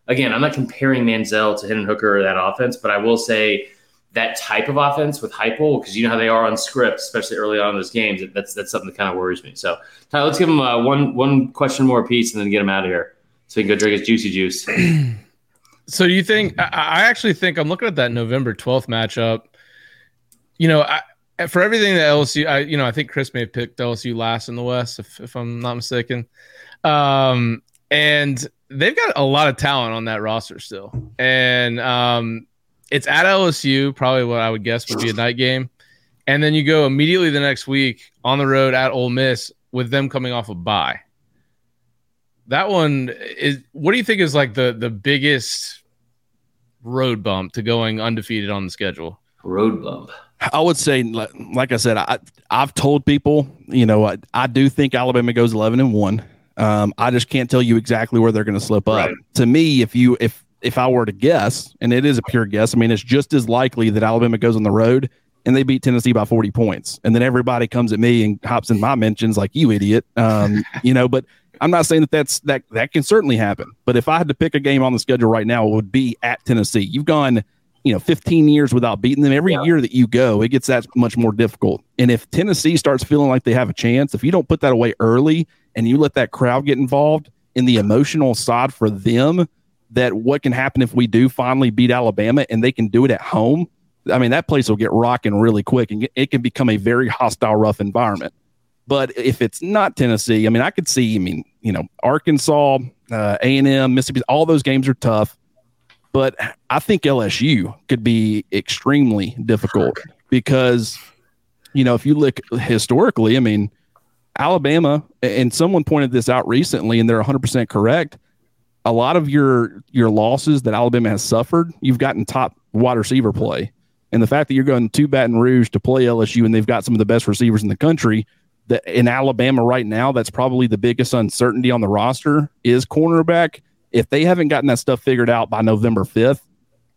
again, I'm not comparing Manziel to Hendon Hooker or that offense, but I will say that type of offense with Heupel, because you know how they are on script, especially early on in those games. That's that's something that kind of worries me. So, Ty, let's give him uh, one one question more piece and then get him out of here so he can go drink his juicy juice. So you think? I, I actually think I'm looking at that November 12th matchup. You know, I, for everything that LSU, I you know, I think Chris may have picked LSU last in the West, if, if I'm not mistaken. Um, and they've got a lot of talent on that roster still, and um, it's at LSU, probably what I would guess would be a night game, and then you go immediately the next week on the road at Ole Miss with them coming off a bye. That one is. What do you think is like the the biggest road bump to going undefeated on the schedule? Road bump. I would say, like, like I said, I I've told people, you know, I, I do think Alabama goes eleven and one. Um, I just can't tell you exactly where they're going to slip up. Right. To me, if you if if I were to guess, and it is a pure guess, I mean, it's just as likely that Alabama goes on the road and they beat Tennessee by 40 points. And then everybody comes at me and hops in my mentions like, you idiot. Um, you know, but I'm not saying that that's that that can certainly happen. But if I had to pick a game on the schedule right now, it would be at Tennessee. You've gone, you know, 15 years without beating them. Every Yeah. year that you go, it gets that much more difficult. And if Tennessee starts feeling like they have a chance, if you don't put that away early and you let that crowd get involved in the emotional side for them, that what can happen if we do finally beat Alabama and they can do it at home. I mean, that place will get rocking really quick and it can become a very hostile, rough environment. But if it's not Tennessee, I mean, I could see. I mean, you know, Arkansas, uh, A and M, Mississippi, all those games are tough. But I think LSU could be extremely difficult because, you know, if you look historically, I mean, Alabama, and someone pointed this out recently, and they're 100% correct. A lot of your your losses that Alabama has suffered, you've gotten top wide receiver play, and the fact that you're going to Baton Rouge to play LSU, and they've got some of the best receivers in the country. That in Alabama right now, that's probably the biggest uncertainty on the roster is cornerback. If they haven't gotten that stuff figured out by November 5th,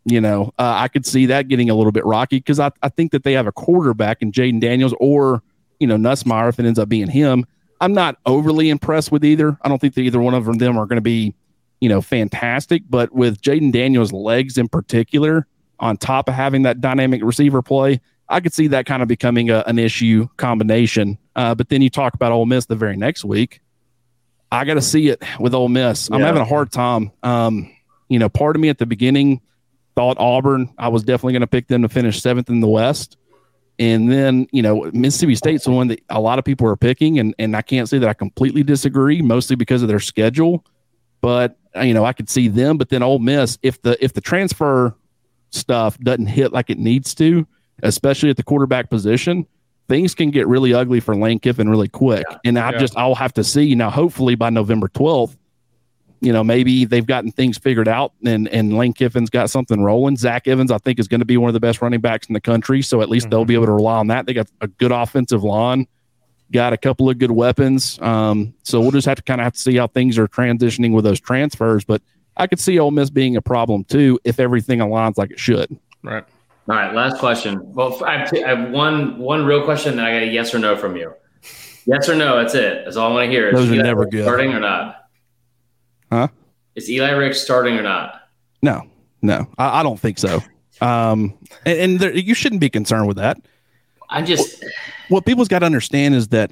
you know, uh, I could see that getting a little bit rocky because I, I think that they have a quarterback in Jayden Daniels or, you know, Nussmeier if it ends up being him. I'm not overly impressed with either. I don't think that either one of them are going to be, you know, fantastic. But with Jayden Daniels' legs in particular, on top of having that dynamic receiver play, I could see that kind of becoming a, an issue combination. Uh, but then you talk about Ole Miss the very next week. I got to see it with Ole Miss. I'm Yeah. having a hard time. Um, you know, part of me at the beginning thought Auburn. I was definitely going to pick them to finish seventh in the West. And then, you know, Mississippi State's the one that a lot of people are picking, and, and I can't say that I completely disagree, mostly because of their schedule. But you know, I could see them. But then Ole Miss, if the if the transfer stuff doesn't hit like it needs to, especially at the quarterback position, things can get really ugly for Lane Kiffin really quick. And I Yeah. just I'll have to see now. Hopefully by November twelfth, you know, maybe they've gotten things figured out and and Lane Kiffin's got something rolling. Zach Evans, I think, is going to be one of the best running backs in the country. So at least they'll be mm-hmm. able to rely on that. They got a good offensive line, got a couple of good weapons. Um, so we'll just have to kind of have to see how things are transitioning with those transfers. But I could see Ole Miss being a problem too if everything aligns like it should. Right. All right, last question. Well, I have, two, I have one one real question, that I got a yes or no from you. Yes or no. That's it. That's all I want to hear. Is Those are Eli never Ricks good. Starting or not? Huh? Is Eli Rick starting or not? No, no, I, I don't think so. Um, and, and there, you shouldn't be concerned with that. I'm just what people's got to understand is that,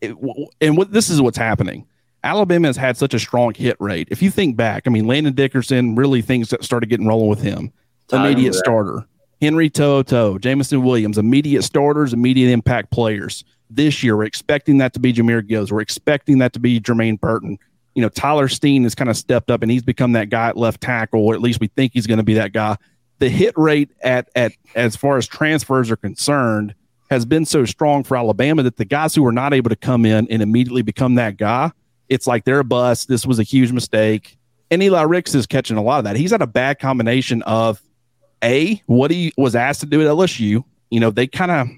it, and what this is what's happening. Alabama has had such a strong hit rate. If you think back, I mean, Landon Dickerson really things that started getting rolling with him. Immediate starter. Henry To'oto'o, Jameson Williams, immediate starters, immediate impact players. This year, we're expecting that to be Jahmyr Gibbs. We're expecting that to be Jermaine Burton. You know, Tyler Steen has kind of stepped up and he's become that guy at left tackle, or at least we think he's going to be that guy. The hit rate at at as far as transfers are concerned has been so strong for Alabama that the guys who were not able to come in and immediately become that guy, it's like they're a bust. This was a huge mistake. And Eli Ricks is catching a lot of that. He's had a bad combination of a what he was asked to do at LSU. You know, they kind of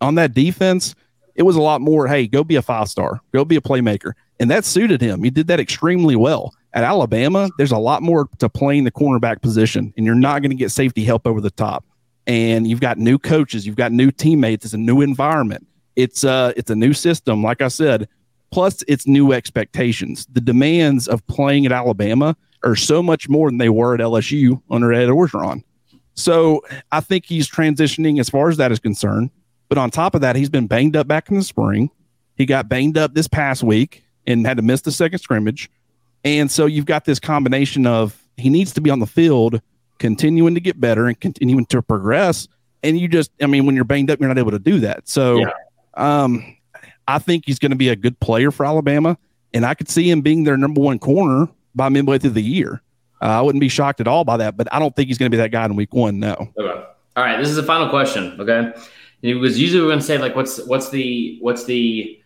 on that defense, it was a lot more, hey, go be a five star, go be a playmaker. And that suited him. He did that extremely well. At Alabama, there's a lot more to playing the cornerback position, and you're not going to get safety help over the top. And you've got new coaches, you've got new teammates, it's a new environment. It's uh it's a new system, like I said. Plus, it's new expectations. The demands of playing at Alabama are so much more than they were at LSU under Ed Orgeron. So I think he's transitioning as far as that is concerned. But on top of that, he's been banged up back in the spring. He got banged up this past week and had to miss the second scrimmage. And so you've got this combination of he needs to be on the field, continuing to get better and continuing to progress. And you just, I mean, when you're banged up, you're not able to do that. So Yeah. um, I think he's going to be a good player for Alabama. And I could see him being their number one corner by midway through the year. Uh, I wouldn't be shocked at all by that, but I don't think he's going to be that guy in week one. No. Okay. All right. This is the final question. Okay. It was usually we're going to say like, what's what's the what's the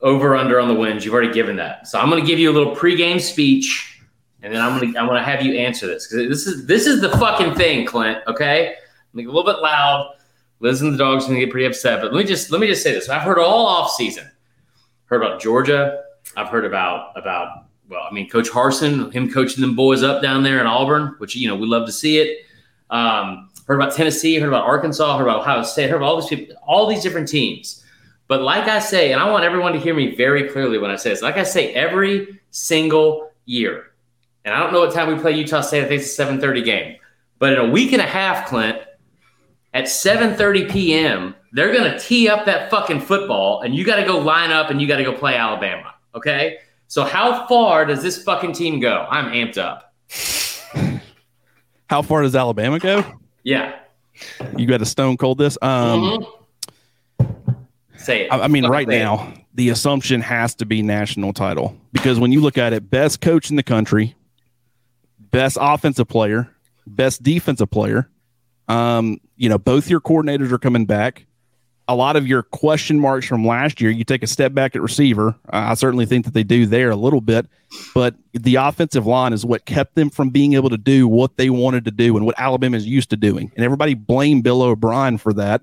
over under on the wins? You've already given that, so I'm going to give you a little pregame speech, and then I'm to I'm to have you answer this because this is this is the fucking thing, Clint. Okay. Make it a little bit loud. Liz and the dogs are to get pretty upset, but let me just let me just say this: I've heard all off season. Heard about Georgia. I've heard about about well, I mean, Coach Harsin, him coaching them boys up down there in Auburn, which you know we love to see it. Um, heard about Tennessee, heard about Arkansas, heard about Ohio State, heard about all these people, all these different teams. But like I say, and I want everyone to hear me very clearly when I say this, like I say every single year, and I don't know what time we play Utah State. I think it's a 7:30 game. But in a week and a half, Clint, at 7:30 p.m., they're gonna tee up that fucking football, and you got to go line up and you got to go play Alabama. Okay. So how far does this fucking team go? I'm amped up. How far does Alabama go? Yeah. You got to stone cold this. Um, Mhm. Say it. I, I mean, right say it. now, the assumption has to be national title because when you look at it, best coach in the country, best offensive player, best defensive player. Um, you know, both your coordinators are coming back. A lot of your question marks from last year, you take a step back at receiver. Uh, I certainly think that they do there a little bit, but the offensive line is what kept them from being able to do what they wanted to do and what Alabama is used to doing. And everybody blamed Bill O'Brien for that.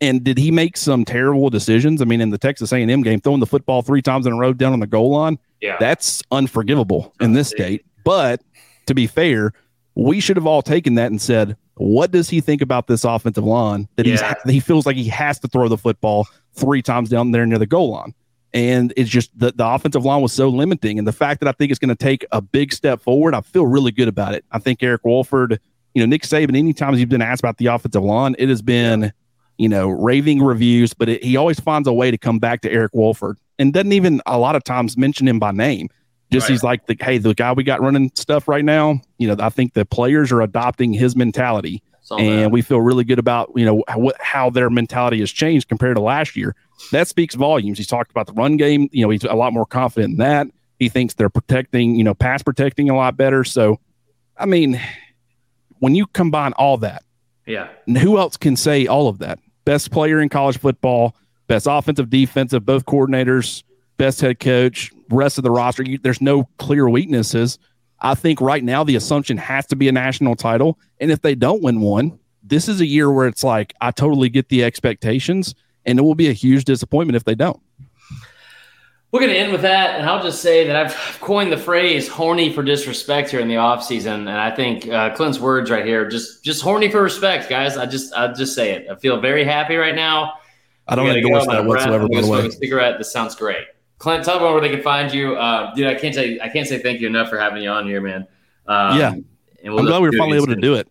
And did he make some terrible decisions? I mean, in the Texas A&M game, throwing the football three times in a row down on the goal line, Yeah. that's unforgivable in this state. But to be fair, we should have all taken that and said, what does he think about this offensive line that he's Yeah. he feels like he has to throw the football three times down there near the goal line? And it's just the, the offensive line was so limiting. And the fact that I think it's going to take a big step forward, I feel really good about it. I think Eric Wolford, you know, Nick Saban, anytime he's been asked about the offensive line, it has been, you know, raving reviews, but it, he always finds a way to come back to Eric Wolford and doesn't even a lot of times mention him by name. Just Right. he's like the hey, the guy we got running stuff right now. You know, I think the players are adopting his mentality, and we feel really good about you know how, how their mentality has changed compared to last year. That speaks volumes. He's talked about the run game. You know, he's a lot more confident in that. He thinks they're protecting, you know, pass protecting a lot better. So, I mean, when you combine all that, yeah. who else can say all of that? Best player in college football, best offensive, defensive, both coordinators, best head coach, rest of the roster. You, there's no clear weaknesses. I think right now the assumption has to be a national title. And if they don't win one, this is a year where it's like, I totally get the expectations, and it will be a huge disappointment if they don't. We're going to end with that, and I'll just say that I've coined the phrase "horny for disrespect" here in the off season, and I think uh, Clint's words right here just just horny for respect, guys. I just I just say it. I feel very happy right now. I don't We gotta endorse go. that I'm gonna wrap. whatsoever, by the way. a cigarette. This sounds great. Clint, tell everyone where they can find you. Uh, dude, I can't say I can't say thank you enough for having you on here, man. Um, Yeah. and we'll I'm glad we were finally able to do it.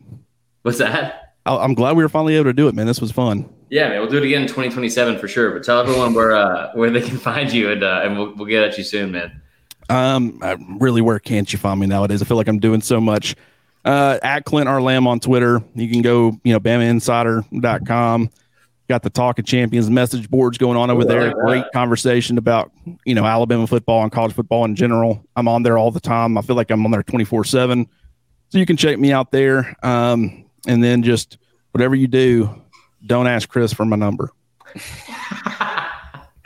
What's that? I- I'm glad we were finally able to do it, man. This was fun. Yeah, man, we'll do it again in 2027 for sure. But tell everyone where uh, where they can find you, and uh, and we'll, we'll get at you soon, man. Um, I, really, where can't you find me nowadays? I feel like I'm doing so much. Uh, at Clint R. Lamb on Twitter. You can go, you know, BamaInsider.com. Got the Talk of Champions message boards going on over there. Great conversation about, you know, Alabama football and college football in general. I'm on there all the time. I feel like I'm on there 24 7. So you can check me out there. Um, and then just whatever you do, don't ask Chris for my number.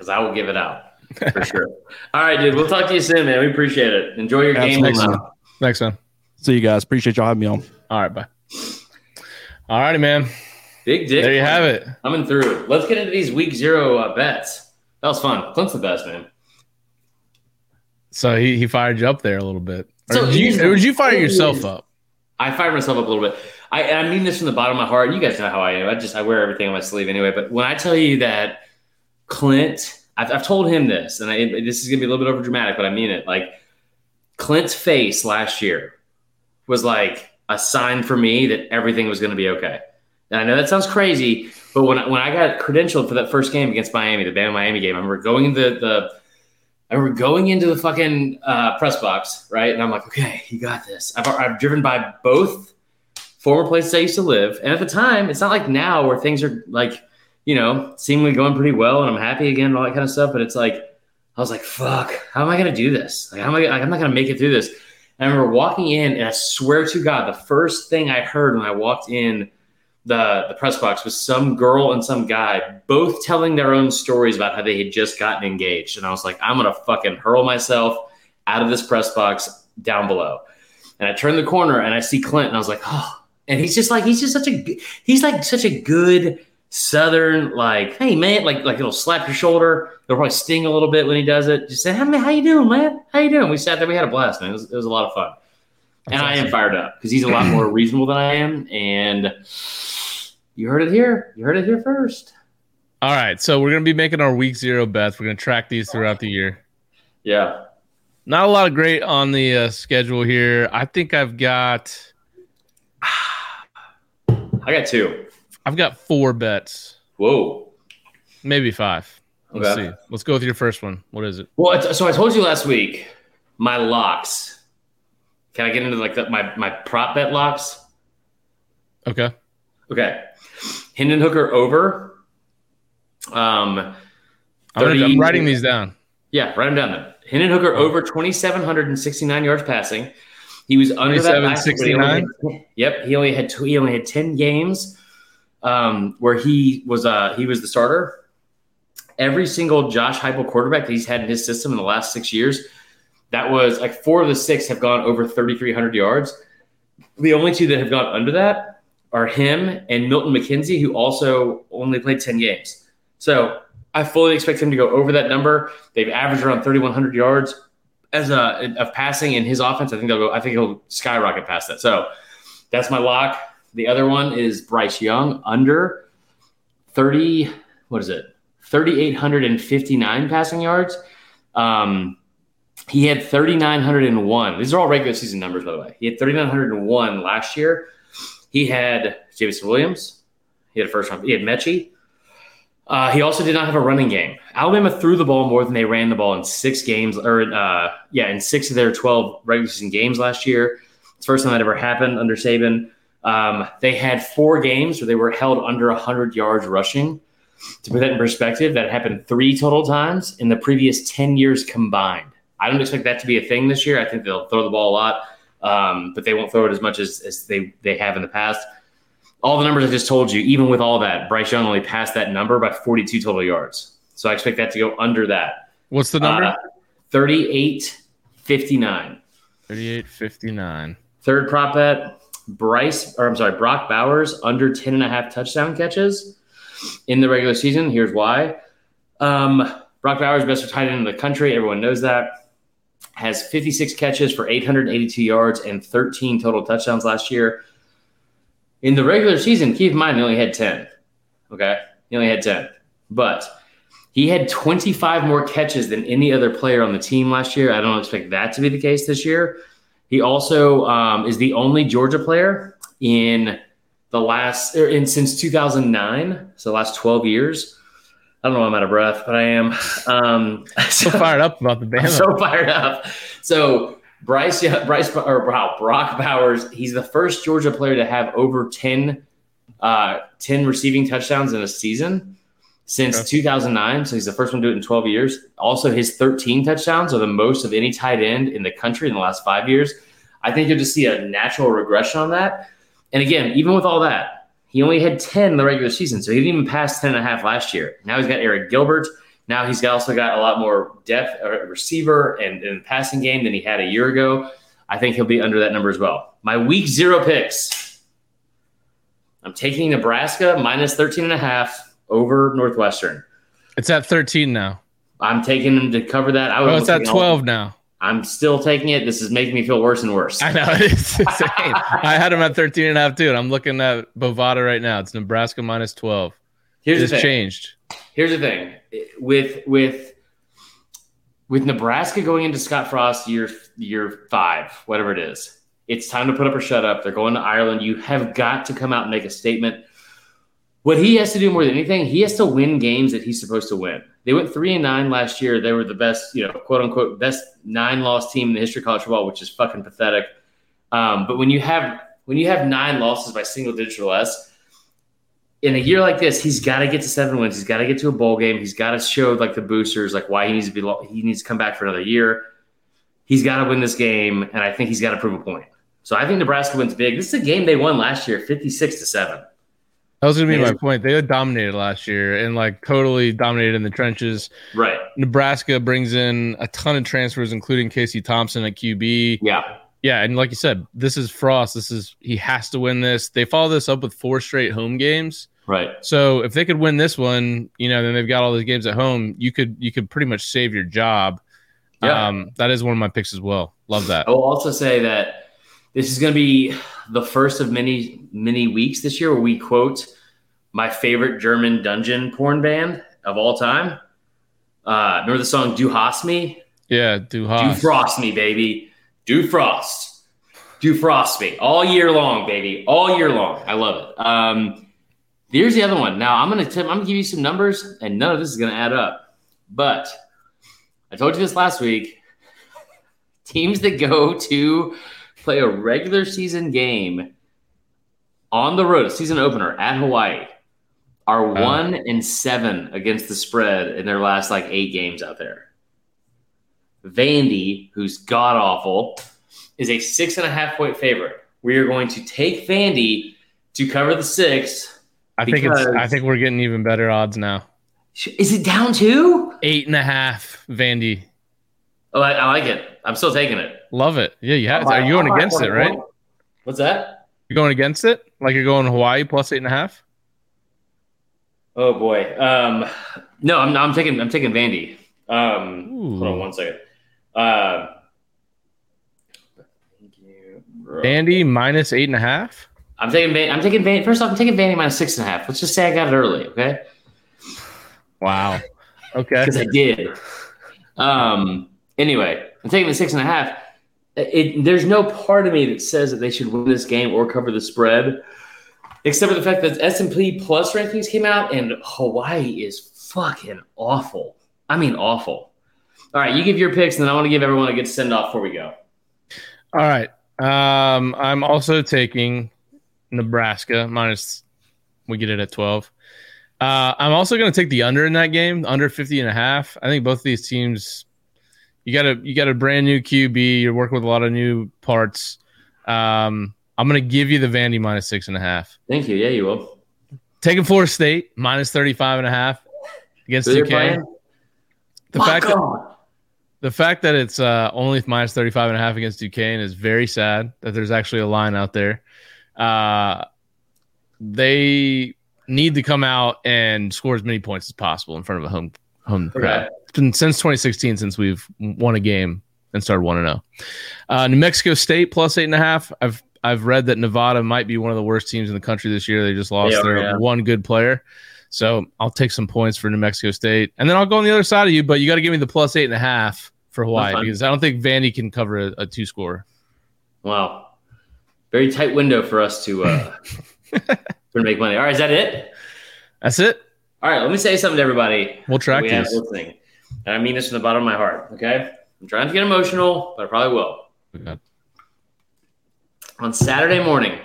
Because I will give it out for sure. All right, dude. We'll talk to you soon, man. We appreciate it. Enjoy your game. Absolutely. tomorrow. Next one. See you guys. Appreciate y'all having me on. All right, bye. All righty, man. Big dick. There you have it. Coming through. Let's get into these week zero uh, bets. That was fun. Clint's the best, man. So he, he fired you up there a little bit. Or, So did, you, did you fire yourself up? I fired myself up a little bit. I, I mean this from the bottom of my heart. You guys know how I am. I just I wear everything on my sleeve anyway. But when I tell you that Clint, I've, I've told him this, and I, this is gonna be a little bit over dramatic, but I mean it. Like Clint's face last year was like a a sign for me that everything was going to be okay. And I know that sounds crazy, but when I, when I got credentialed for that first game against Miami, the Bama Miami game, I remember going into the I remember going into the fucking uh, press box, right? And I'm like, okay, you got this. I've, I've driven by both former places I used to live, and at the time, it's not like now where things are like, you know, seemingly going pretty well, and I'm happy again, and all that kind of stuff. But it's like, I was like, fuck, how am I gonna do this? Like, how am I? Like, I'm not gonna make it through this. And I remember walking in, and I swear to God, the first thing I heard when I walked in the the press box was some girl and some guy both telling their own stories about how they had just gotten engaged, and I was like, I'm gonna fucking hurl myself out of this press box down below. And I turned the corner and I see Clint, and I was like, oh. And he's just like he's just such a he's like such a good southern like hey man like like he'll slap your shoulder. It'll probably sting a little bit when he does it. Just say hey man how you doing man? How you doing? We sat there we had a blast man. It was, it was a lot of fun. And I am fired up because he's a lot more reasonable than I am. And you heard it here. You heard it here first. All right, so we're gonna be making our week zero bets. We're gonna track these throughout the year. Yeah. Not a lot of great on the uh, schedule here. I think I've got I got two. I've got four bets, Whoa. maybe five. Let's Okay. see. Let's go with your first one. What is it? Well, it's- so I told you last week my locks. Can I get into like the, my my prop bet locks? Okay. Okay. Hendon Hooker over. Um, I'm, 30 I'm writing these down. yeah, write them down then. Hendon Hooker over 2,769 yards passing. He was under that last year, but he only had- Yep, he only had two, he only had 10 games um, where he was uh, he was the starter. Every single Josh Heupel quarterback that he's had in his system in the last six years, that was like four of the six have gone over 3,300 yards. The only two that have gone under that are him and Milton McKenzie, who also only played 10 games. So I fully expect him to go over that number. They've averaged around 3,100 yards as a of passing in his offense. I think they'll go. I think he'll skyrocket past that. So that's my lock. The other one is Bryce Young under 30. What is it? 3,859 passing yards. Um, he had 3,901. These are all regular season numbers, by the way. He had 3,901 last year. He had Jameson Williams. He had a first round. He had Metchie. Uh, he also did not have a running game. Alabama threw the ball more than they ran the ball in six games, or uh, yeah, in six of their 12 regular season games last year. It's the first time that ever happened under Saban. Um, they had four games where they were held under 100 yards rushing. To put that in perspective, that happened three total times in the previous 10 years combined. I don't expect that to be a thing this year. I think they'll throw the ball a lot, um, but they won't throw it as much as, as they, they have in the past. All the numbers I just told you, even with all that, Bryce Young only passed that number by 42 total yards. So I expect that to go under that. What's the number? Uh, 38 59. 3859. Third prop bet, Bryce, or I'm sorry, Brock Bowers under 10 and a half touchdown catches in the regular season. Here's why. Um, Brock Bowers, best tight end in the country. Everyone knows that. Has 56 catches for 882 yards and 13 total touchdowns last year. In the regular season, keep in mind, he only had 10. Okay. He only had 10. But he had 25 more catches than any other player on the team last year. I don't expect that to be the case this year. He also um, is the only Georgia player in the last, or in since 2009, so the last 12 years. I don't know why I'm out of breath, but I am. Um, So fired up about the I'm so fired up. So Bryce, yeah, Bryce, or wow, Brock Bowers, he's the first Georgia player to have over 10, uh, 10 receiving touchdowns in a season since Okay. 2009. So he's the first one to do it in 12 years. Also, his 13 touchdowns are the most of any tight end in the country in the last five years. I think you'll just see a natural regression on that. And again, even with all that, he only had 10 in the regular season. So he didn't even pass 10 and a half last year. Now he's got Arik Gilbert. Now he's also got a lot more depth at receiver and, and passing game than he had a year ago. I think he'll be under that number as well. My week zero picks. I'm taking Nebraska minus 13 and a half over Northwestern. It's at 13 now. I'm taking them to cover that. I would Oh, it's at take all- 12 now. I'm still taking it. This is making me feel worse and worse. I know. It's insane. I had him at 13 and a half, too. And I'm looking at Bovada right now. It's Nebraska minus 12. Here's It's the thing. changed. here's the thing with with with Nebraska going into Scott Frost year year five, whatever it is. It's time to put up or shut up. They're going to Ireland. You have got to come out and make a statement. What he has to do more than anything, he has to win games that he's supposed to win. They went three and nine last year. They were the best, you know, quote unquote, best nine loss team in the history of college football, which is fucking pathetic. Um, but when you have when you have nine losses by single digit or less, in a year like this, he's got to get to seven wins. He's got to get to a bowl game. He's got to show like the boosters like why he needs to be he needs to come back for another year. He's got to win this game, and I think he's got to prove a point. So I think Nebraska wins big. This is a game they won last year, fifty-six to seven. That was gonna be my point. They dominated last year and like totally dominated in the trenches. Right. Nebraska brings in a ton of transfers, including Casey Thompson at QB. Yeah. Yeah, and like you said, this is Frost. This is he has to win this. They follow this up with four straight home games. Right. So if they could win this one, you know, then they've got all these games at home. You could you could pretty much save your job. Yeah. Um, that is one of my picks as well. Love that. I will also say that this is going to be the first of many many weeks this year where we quote my favorite German dungeon porn band of all time. Uh, remember the song "Du Hast Me"? Yeah, do Do hot. frost me, baby. Do frost. Do frost me all year long, baby. All year long. I love it. Um, here's the other one. Now I'm gonna tip, I'm gonna give you some numbers, and none of this is gonna add up. But I told you this last week. Teams that go to play a regular season game on the road, a season opener at Hawaii, are Wow. one and seven against the spread in their last like eight games out there. Vandy, who's god awful, is a six and a half point favorite. We are going to take Vandy to cover the six. I think it's I think we're getting even better odds now. Is it down two? Eight and a half, Vandy. Oh, I, I like it. I'm still taking it. Love it. Yeah, you have. I'll Are you going I'll against it, right? What's that? You're going against it? Like you're going Hawaii plus eight and a half? Oh boy. Um, no, I'm, I'm taking I'm taking Vandy. Um, Ooh. hold on one second. Uh, thank you. Vandy minus eight and a half? I'm taking Van, I'm taking Van, first off. I'm taking Vandy minus six and a half. Let's just say I got it early, okay? Wow. Okay. because I did. Um. Anyway, I'm taking the six and a half. It, there's no part of me that says that they should win this game or cover the spread, except for the fact that S and P plus rankings came out and Hawaii is fucking awful. I mean, awful. All right, you give your picks, and then I want to give everyone a good send off before we go. All right. Um, I'm also taking Nebraska minus. We get it at 12. Uh, I'm also going to take the under in that game, under 50 and a half. I think both of these teams, you got a you got a brand new QB. You're working with a lot of new parts. Um, I'm going to give you the Vandy minus six and a half. Thank you. Yeah, you will. Taking Florida State minus 35 and a half against Duquesne. The My fact that the fact that it's uh, only minus 35 and a half against Duquesne is very sad that there's actually a line out there. Uh, they need to come out and score as many points as possible in front of a home home crowd. Okay. It's been since 2016 since we've won a game and started one and zero. Uh, New Mexico State plus eight and a half. I've I've read that Nevada might be one of the worst teams in the country this year. They just lost They are, their yeah. one good player. So I'll take some points for New Mexico State, and then I'll go on the other side of you. But you got to give me the plus eight and a half for Hawaii because I don't think Vandy can cover a, a two score. Wow. Very tight window for us to uh, to make money. All right, is that it? That's it. All right, let me say something to everybody. We'll track we have these. listening. And I mean this from the bottom of my heart, okay? I'm trying to get emotional, but I probably will. Okay. On Saturday morning,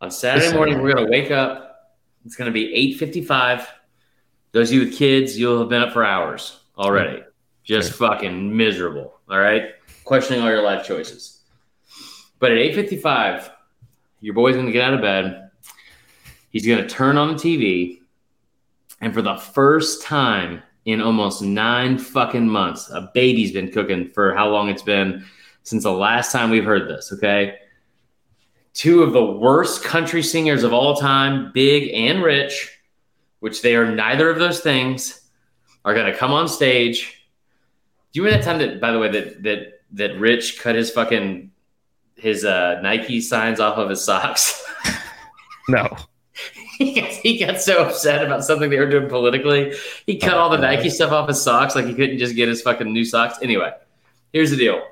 on Saturday morning, we're going to wake up. It's going to be 8.55. Those of you with kids, you'll have been up for hours already. Just fucking miserable, all right? Questioning all your life choices. But at 8.55, your boy's going to get out of bed. He's going to turn on the TV. And for the first time in almost nine fucking months, a baby's been cooking for how long it's been since the last time we've heard this, okay? Two of the worst country singers of all time, big and rich, which they are neither of those things, are going to come on stage. Do you remember that time that, by the way, that that that Rich cut his fucking his uh, Nike signs off of his socks? No. he, got, he got so upset about something they were doing politically. He cut oh, all the Nike stuff off his socks, like he couldn't just get his fucking new socks. Anyway, here's the deal: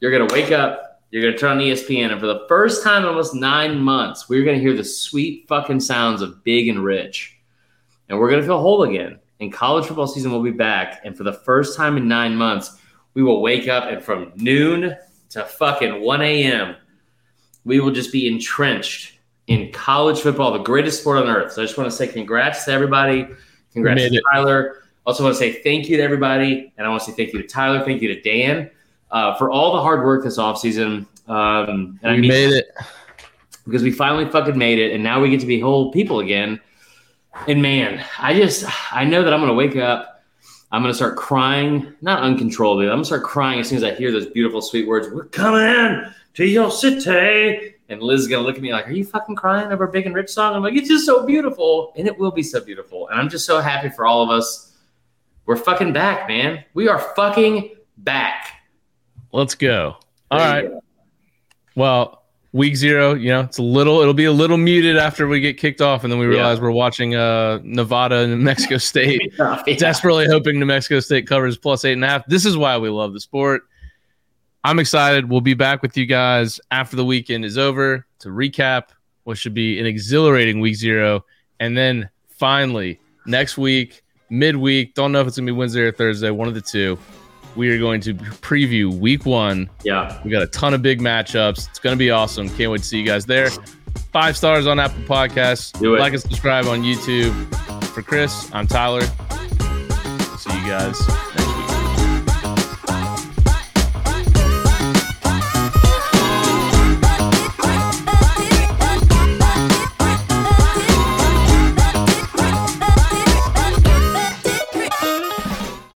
you're gonna wake up, You're going to turn on ESPN, and for the first time in almost nine months, we're going to hear the sweet fucking sounds of big and rich. And we're going to feel whole again. And college football season will be back. And for the first time in nine months, we will wake up and from noon to fucking 1 a.m., we will just be entrenched in college football, the greatest sport on earth. So I just want to say congrats to everybody. Congrats to. Tyler. Also want to say thank you to everybody. And I want to say thank you to Tyler. Thank you to Dan uh, for all the hard work this offseason. Um, and I we mean, made it. because we finally fucking made it, and now we get to be whole people again. And man, I just I know that I'm gonna wake up, I'm gonna start crying, not uncontrollably. I'm gonna start crying as soon as I hear those beautiful, sweet words. We're coming to your city, and Liz is gonna look at me like, "Are you fucking crying over big and rich song?" I'm like, "It's just so beautiful, and it will be so beautiful." And I'm just so happy for all of us. We're fucking back, man. We are fucking back. Let's go. All There right. go. Well, week zero, you know, it's a little, it'll be a little muted after we get kicked off, and then we Yeah. realize we're watching uh, Nevada and New Mexico State. Yeah. Desperately hoping New Mexico State covers plus eight and a half. This is why we love the sport. I'm excited. We'll be back with you guys after the weekend is over to recap what should be an exhilarating week zero. And then finally, next week, midweek, don't know if it's going to be Wednesday or Thursday, one of the two, we are going to preview week one Yeah. we got a ton of big matchups. It's going to be awesome. Can't wait to see you guys there. Five stars on Apple Podcasts. Do it. Like and subscribe on YouTube. For Chris, I'm Tyler. See you guys next